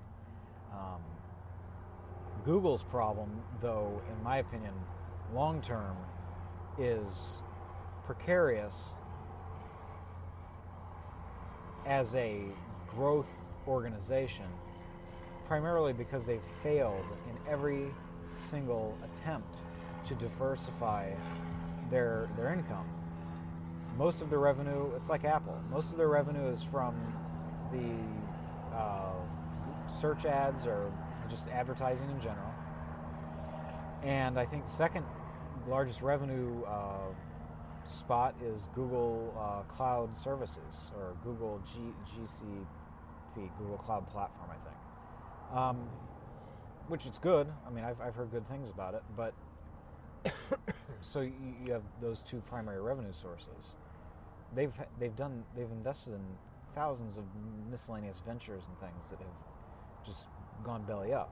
Um, Google's problem, though, in my opinion, long term, is precarious as a growth organization, primarily because they've failed in every single attempt to diversify their their income. Most of their revenue, it's like Apple. Most of their revenue is from the uh, search ads or just advertising in general. And I think second largest revenue uh, spot is Google uh, Cloud Services or Google G- Google Cloud Platform, I think. Um, which is good. I mean, I've, I've heard good things about it, but so you, you have those two primary revenue sources. They've they've done they've invested in thousands of miscellaneous ventures and things that have just gone belly up,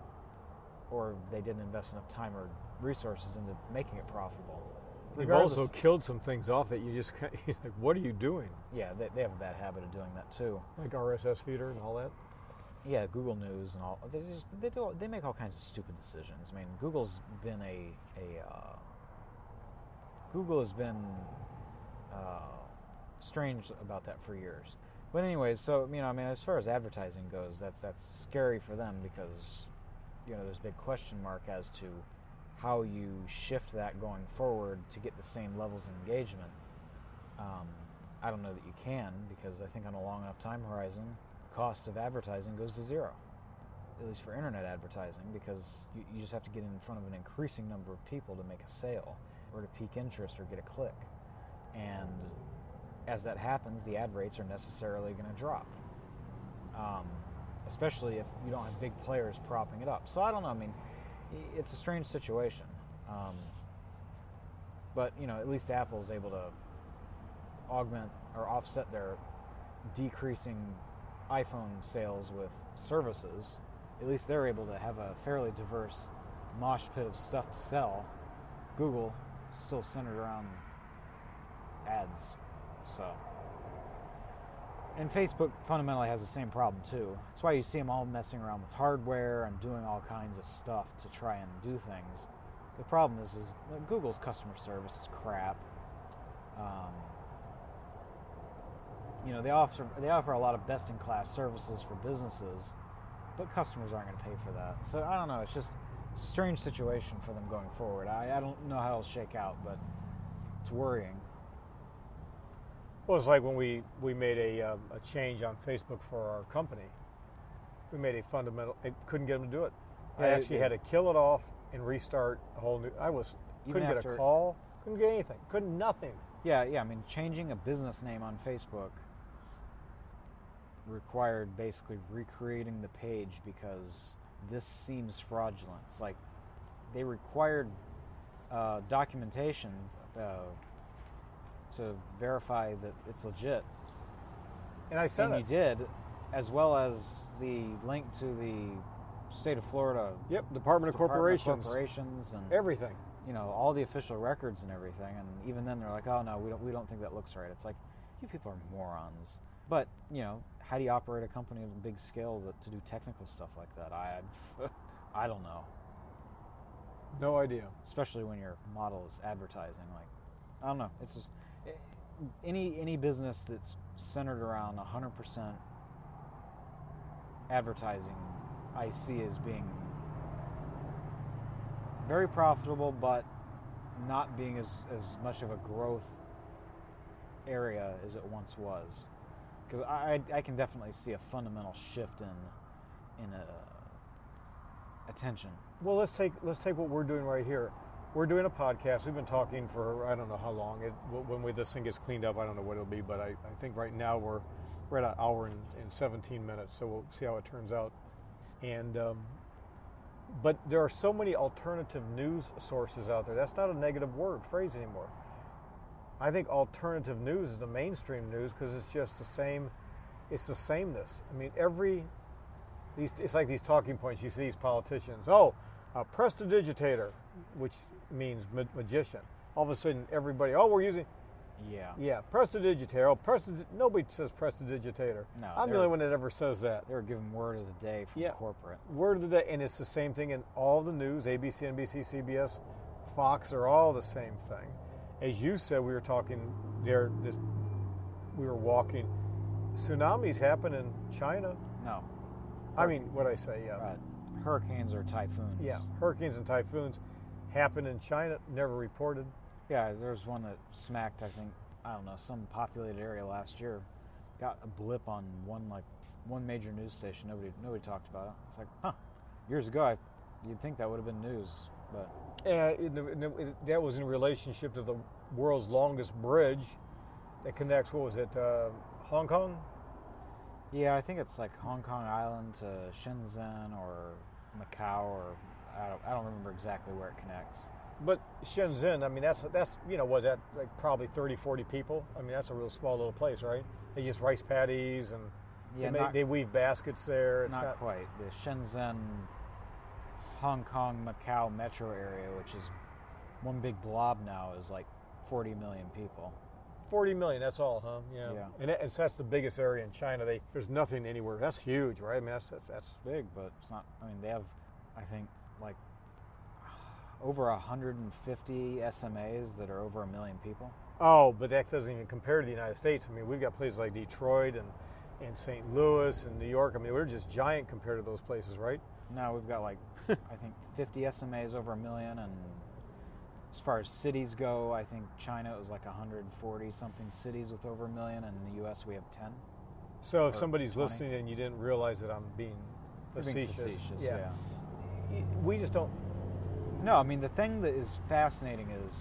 or they didn't invest enough time or resources into making it profitable. They've also killed some things off that you just can't, like, what are you doing? yeah, they, they have a bad habit of doing that too. Like RSS feeder and all that. Yeah, Google News and all. They just they do they make all kinds of stupid decisions. I mean, Google's been a a uh, Google has been uh, strange about that for years. But anyways, so you know, I mean, as far as advertising goes, that's that's scary for them because you know there's a big question mark as to how you shift that going forward to get the same levels of engagement. Um, I don't know that you can because I think on a long enough time horizon, the cost of advertising goes to zero. At least for internet advertising, because you, you just have to get in front of an increasing number of people to make a sale or to pique interest or get a click. And as that happens, the ad rates are necessarily going to drop. Um, especially if you don't have big players propping it up. So I don't know. I mean, it's a strange situation. Um, but you know, at least Apple's able to augment or offset their decreasing iPhone sales with services, at least they're able to have a fairly diverse mosh pit of stuff to sell. Google still centered around ads. So, and Facebook fundamentally has the same problem too. That's why you see them all messing around with hardware and doing all kinds of stuff to try and do things. The problem is, is Google's customer service is crap. Um, you know, they offer they offer a lot of best in class services for businesses, but customers aren't going to pay for that. So I don't know. It's just it's a strange situation for them going forward. I, I don't know how it'll shake out, but it's worrying. Well, it's like when we, we made a, um, a change on Facebook for our company. We made a fundamental. I couldn't get them to do it. I actually it- had to kill it off and restart a whole new. I was couldn't get a call. Couldn't get anything. Couldn't nothing. Yeah, yeah. I mean, changing a business name on Facebook required basically recreating the page because this seems fraudulent. It's like they required uh, documentation uh, to verify that it's legit, And I said and it. you did, as well as the link to the state of Florida Yep. Department of Department of Corporations. corporations, and Everything. you know all the official records and everything and even then they're like oh no we don't we don't think that looks right it's like you people are morons but you know how do you operate a company of a big scale that, to do technical stuff like that i i don't know No idea. especially when your model is advertising like i don't know. It's just eh, any any business that's centered around 100% advertising i see as being very profitable but not being as, as much of a growth area as it once was. Because I, I can definitely see a fundamental shift in in a, attention. Well, let's take let's take what we're doing right here. We're doing a podcast. We've been talking for I don't know how long. It, when we, this thing gets cleaned up, I don't know what it'll be, but I, I think right now we're we're at an hour and, and 17 minutes. So we'll see how it turns out. And um, but there are so many alternative news sources out there. That's not a negative word phrase anymore. I think alternative news is the mainstream news because it's just the same. It's the sameness. I mean, every these it's like these talking points you see these politicians oh a prestidigitator which means ma- magician. All of a sudden everybody oh we're using yeah. yeah prestidigitator. Oh prestid nobody says prestidigitator. No, i'm the only one that ever says that. They were given word of the day from Yeah. corporate. Word of the day and it's the same thing in all the news abc nbc cbs fox are all the same thing. As you said we were talking there this we were walking. Tsunamis happen in china. No. I mean what i say? Yeah. Hurricanes or typhoons. Yeah, hurricanes and typhoons happen in China, never reported. Yeah, there's one that smacked. I think I don't know some populated area last year. Got a blip on one like one major news station. Nobody nobody talked about it. It's like, huh? Years ago, I, you'd think that would have been news, but And it, it- it- that was in relationship to the world's longest bridge that connects, what was it, uh, Hong Kong? yeah, I think it's like Hong Kong Island to Shenzhen or Macau or I don't, I don't remember exactly where it connects. But Shenzhen, I mean, that's, that's you know, was that like probably 30, 40 people? I mean, that's a real small little place, right? They use rice patties and Yeah, they, not, they weave baskets there. It's not not, quite. The Shenzhen, Hong Kong, Macau metro area, which is one big blob now, is like 40 million people. 40 million, that's all, huh? Yeah. Yeah. And, and that's the biggest area in China. They, there's nothing anywhere. That's huge, right? I mean, that's, that's big, but it's not. I mean, they have, I think, like over 150 SMAs that are over a million people. Oh, but that doesn't even compare to the United States. I mean, we've got places like Detroit and, and St. Louis and New York. I mean, we're just giant compared to those places, right? Now we've got like, I think 50 SMAs over a million, and as far as cities go, I think China was like 140 something cities with over a million, and in the U.S. we have 10. So if somebody's 20. listening and you didn't realize that I'm being You're being facetious, facetious, yeah. yeah. We just don't. No, I mean the thing that is fascinating is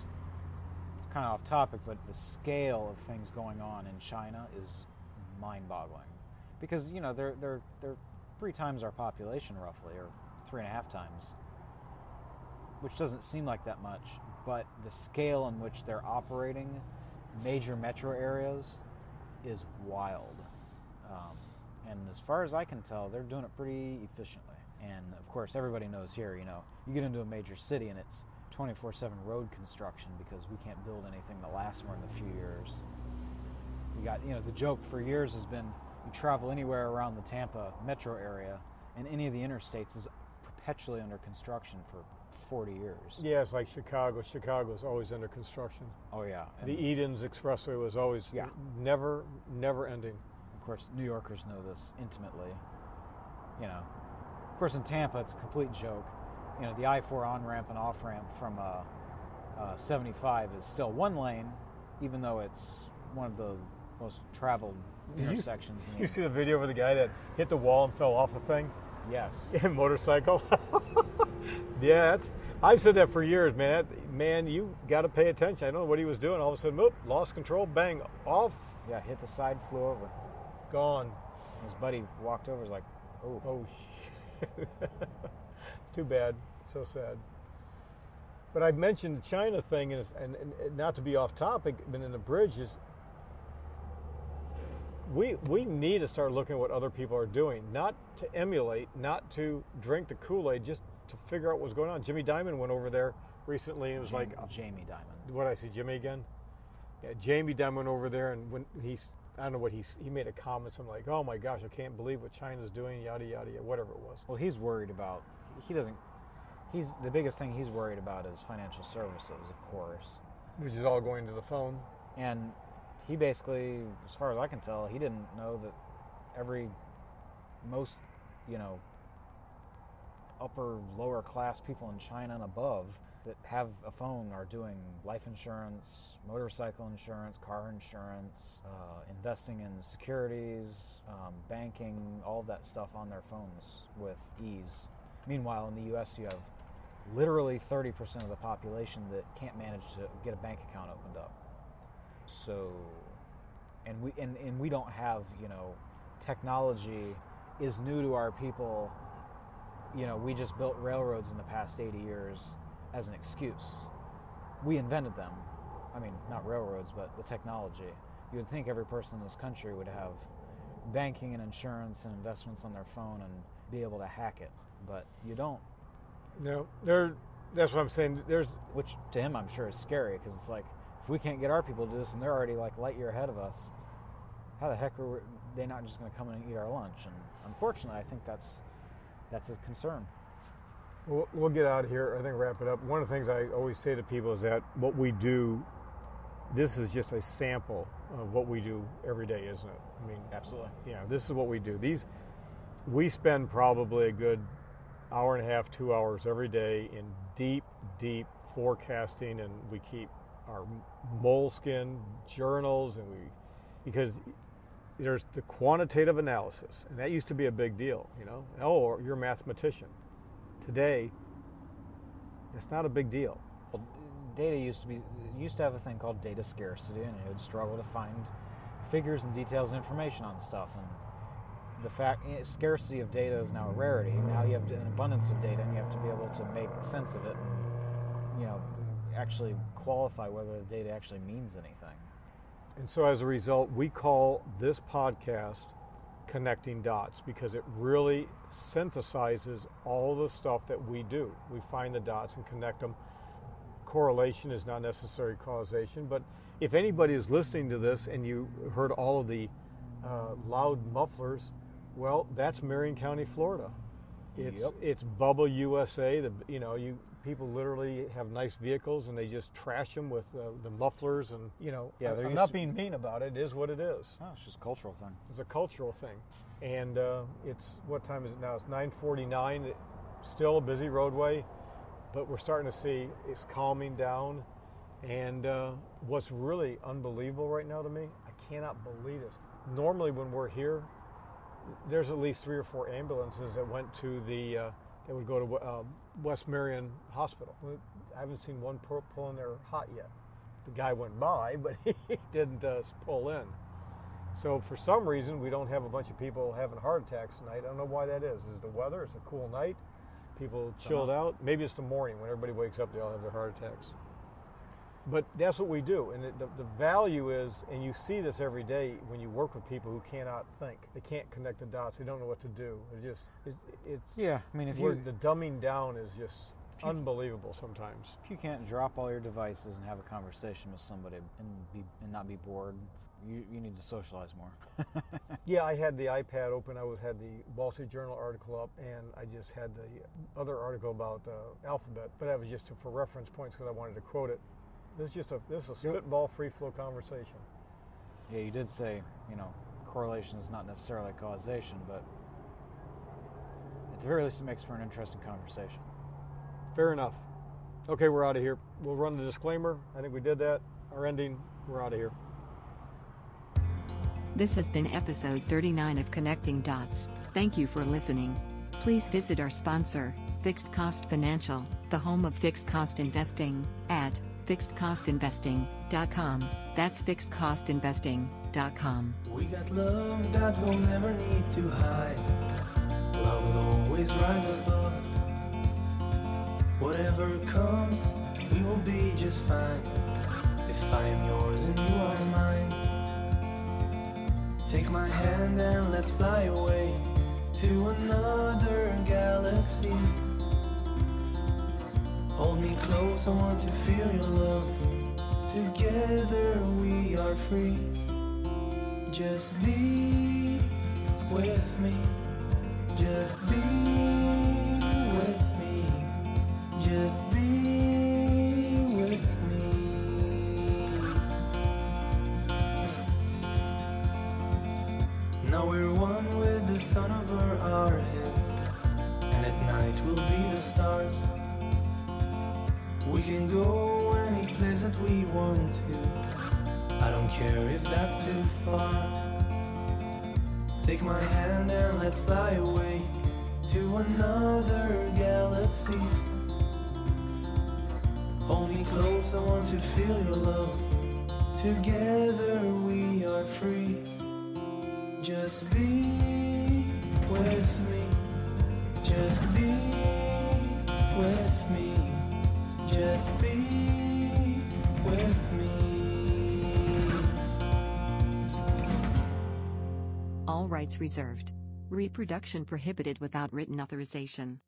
it's kind of off topic, but the scale of things going on in China is mind-boggling. Because you know they're they're they're three times our population roughly, or three and a half times, which doesn't seem like that much, but the scale in which they're operating major metro areas is wild. Um, and as far as I can tell, they're doing it pretty efficiently. And of course, everybody knows here, you know, you get into a major city and it's 24 7 road construction because we can't build anything that lasts more than a few years. You got, you know, the joke for years has been you travel anywhere around the Tampa metro area and any of the interstates is perpetually under construction for 40 years. Yeah, it's like Chicago. Chicago's always under construction. Oh, yeah. And The Edens Expressway was always Yeah. never, never ending. of course, New Yorkers know this intimately. You know, course, in Tampa, it's a complete joke. You know, the I 4 on ramp and off ramp from uh, uh, 75 is still one lane, even though it's one of the most traveled Did you- intersections. in You see the video of the guy that hit the wall and fell off the thing? yes. in motorcycle. yeah, that's, I've said that for years, man. That- Man, you got to pay attention. I don't know what he was doing. All of a sudden, whoop, lost control, bang, off, Yeah, hit the side, flew over. gone. His buddy walked over, was like, oh. Oh, too bad. So sad. But I've mentioned the China thing, and, and, and not to be off topic, but in the bridge is we we need to start looking at what other people are doing, not to emulate, not to drink the Kool Aid, just to figure out what's going on. Jimmy Diamond went over there recently, and it was like, uh, Jamie Diamond. what did I see, Jimmy again? Yeah, Jamie Diamond went over there, and when he's, I don't know what he's, he made a comment, something like, "Oh my gosh, I can't believe what China's doing," yada yada yada, whatever it was. Well, he's worried about. He doesn't. He's the biggest thing he's worried about is financial services, of course. Which is all going to the phone. And he basically, as far as I can tell, he didn't know that every most, you know, upper lower class people in China and above that have a phone are doing life insurance, motorcycle insurance, car insurance, uh, investing in securities, um, banking, all that stuff on their phones with ease. Meanwhile, in the U.S., you have literally 30% of the population that can't manage to get a bank account opened up. So, and we and, and we don't have you know, technology is new to our people. You know, we just built railroads in the past 80 years as an excuse. We invented them. I mean, not railroads, but the technology. You would think every person in this country would have banking and insurance and investments on their phone and be able to hack it, but you don't. No, there. That's what I'm saying. There's Which to him, I'm sure, is scary because it's like if we can't get our people to do this and they're already like light year ahead of us, how the heck are we, they not just going to come in and eat our lunch? And unfortunately, I think that's that's a concern. We'll, we'll get out of here. I think wrap it up. One of the things I always say to people is that what we do, this is just a sample of what we do every day, isn't it? I mean, Absolutely. yeah, this is what we do. These, we spend probably a good hour and a half, two hours every day in deep, deep forecasting, and we keep our Moleskine journals, and we, because there's the quantitative analysis, and that used to be a big deal. You know, oh, you're a mathematician. Today, it's not a big deal. Well, data used to be used to have a thing called data scarcity, and you would struggle to find figures and details and information on stuff. And the fact eh, scarcity of data is now a rarity. Now you have an abundance of data, and you have to be able to make sense of it. And, you know, actually qualify whether the data actually means anything. And so as a result, we call this podcast Connecting Dots because it really synthesizes all the stuff that we do. We find the dots and connect them. Correlation is not necessary causation, but if anybody is listening to this and you heard all of the uh, loud mufflers, well, that's Marion County, Florida. It's Yep. it's Bubba USA. The you know you people literally have nice vehicles and they just trash them with uh, the mufflers and you know Yeah, I- there I'm not to- being mean about it. It is what it is. Oh, it's just a cultural thing. It's a cultural thing, and uh, it's what time is it now? It's 9:49. Still a busy roadway, but we're starting to see it's calming down. And uh, what's really unbelievable right now to me, I cannot believe this. Normally, when we're here, there's at least three or four ambulances that went to the uh, that would go to uh, West Marion Hospital. I haven't seen one pull, in there hot yet. The guy went by, but he didn't uh, pull in. So for some reason, we don't have a bunch of people having heart attacks tonight. I don't know why that is. Is it the weather? It's a cool night. People chilled out. Maybe it's the morning when everybody wakes up. They all have their heart attacks. But that's what we do, and it, the, the value is, and you see this every day when you work with people who cannot think, they can't connect the dots, they don't know what to do. It just, it, it's Yeah, I mean, if you the dumbing down is just you- unbelievable sometimes. if you can't drop all your devices and have a conversation with somebody and be and not be bored, you you need to socialize more. Yeah, I had the iPad open. I was had the Wall Street Journal article up, and I just had the other article about uh, Alphabet, but that was just for reference points because I wanted to quote it. This is just a this is a Yep. spitball, free flow conversation. yeah, you did say you know correlation is not necessarily causation, but at the very least, it makes for an interesting conversation. Fair enough. Okay, we're out of here. We'll run the disclaimer. I think we did that. Our ending. We're out of here. This has been episode 39 of Connecting Dots. Thank you for listening. Please visit our sponsor, Fixed Cost Financial, the home of fixed cost investing, at fixedcostinvesting.com. That's fixedcostinvesting.com. We got love that we'll never need to hide. Love will always rise above. Whatever comes, we will be just fine. If I am yours and you are mine. Take my hand and let's fly away to another galaxy. Hold me close, I want to feel your love. Together we are free. Just be with me. Just be with me. Just be fly away to another galaxy. Hold me close, I want to feel your love. Together we are free. Just be with me. Just be with me. Just be with me. All rights reserved. Reproduction prohibited without written authorization.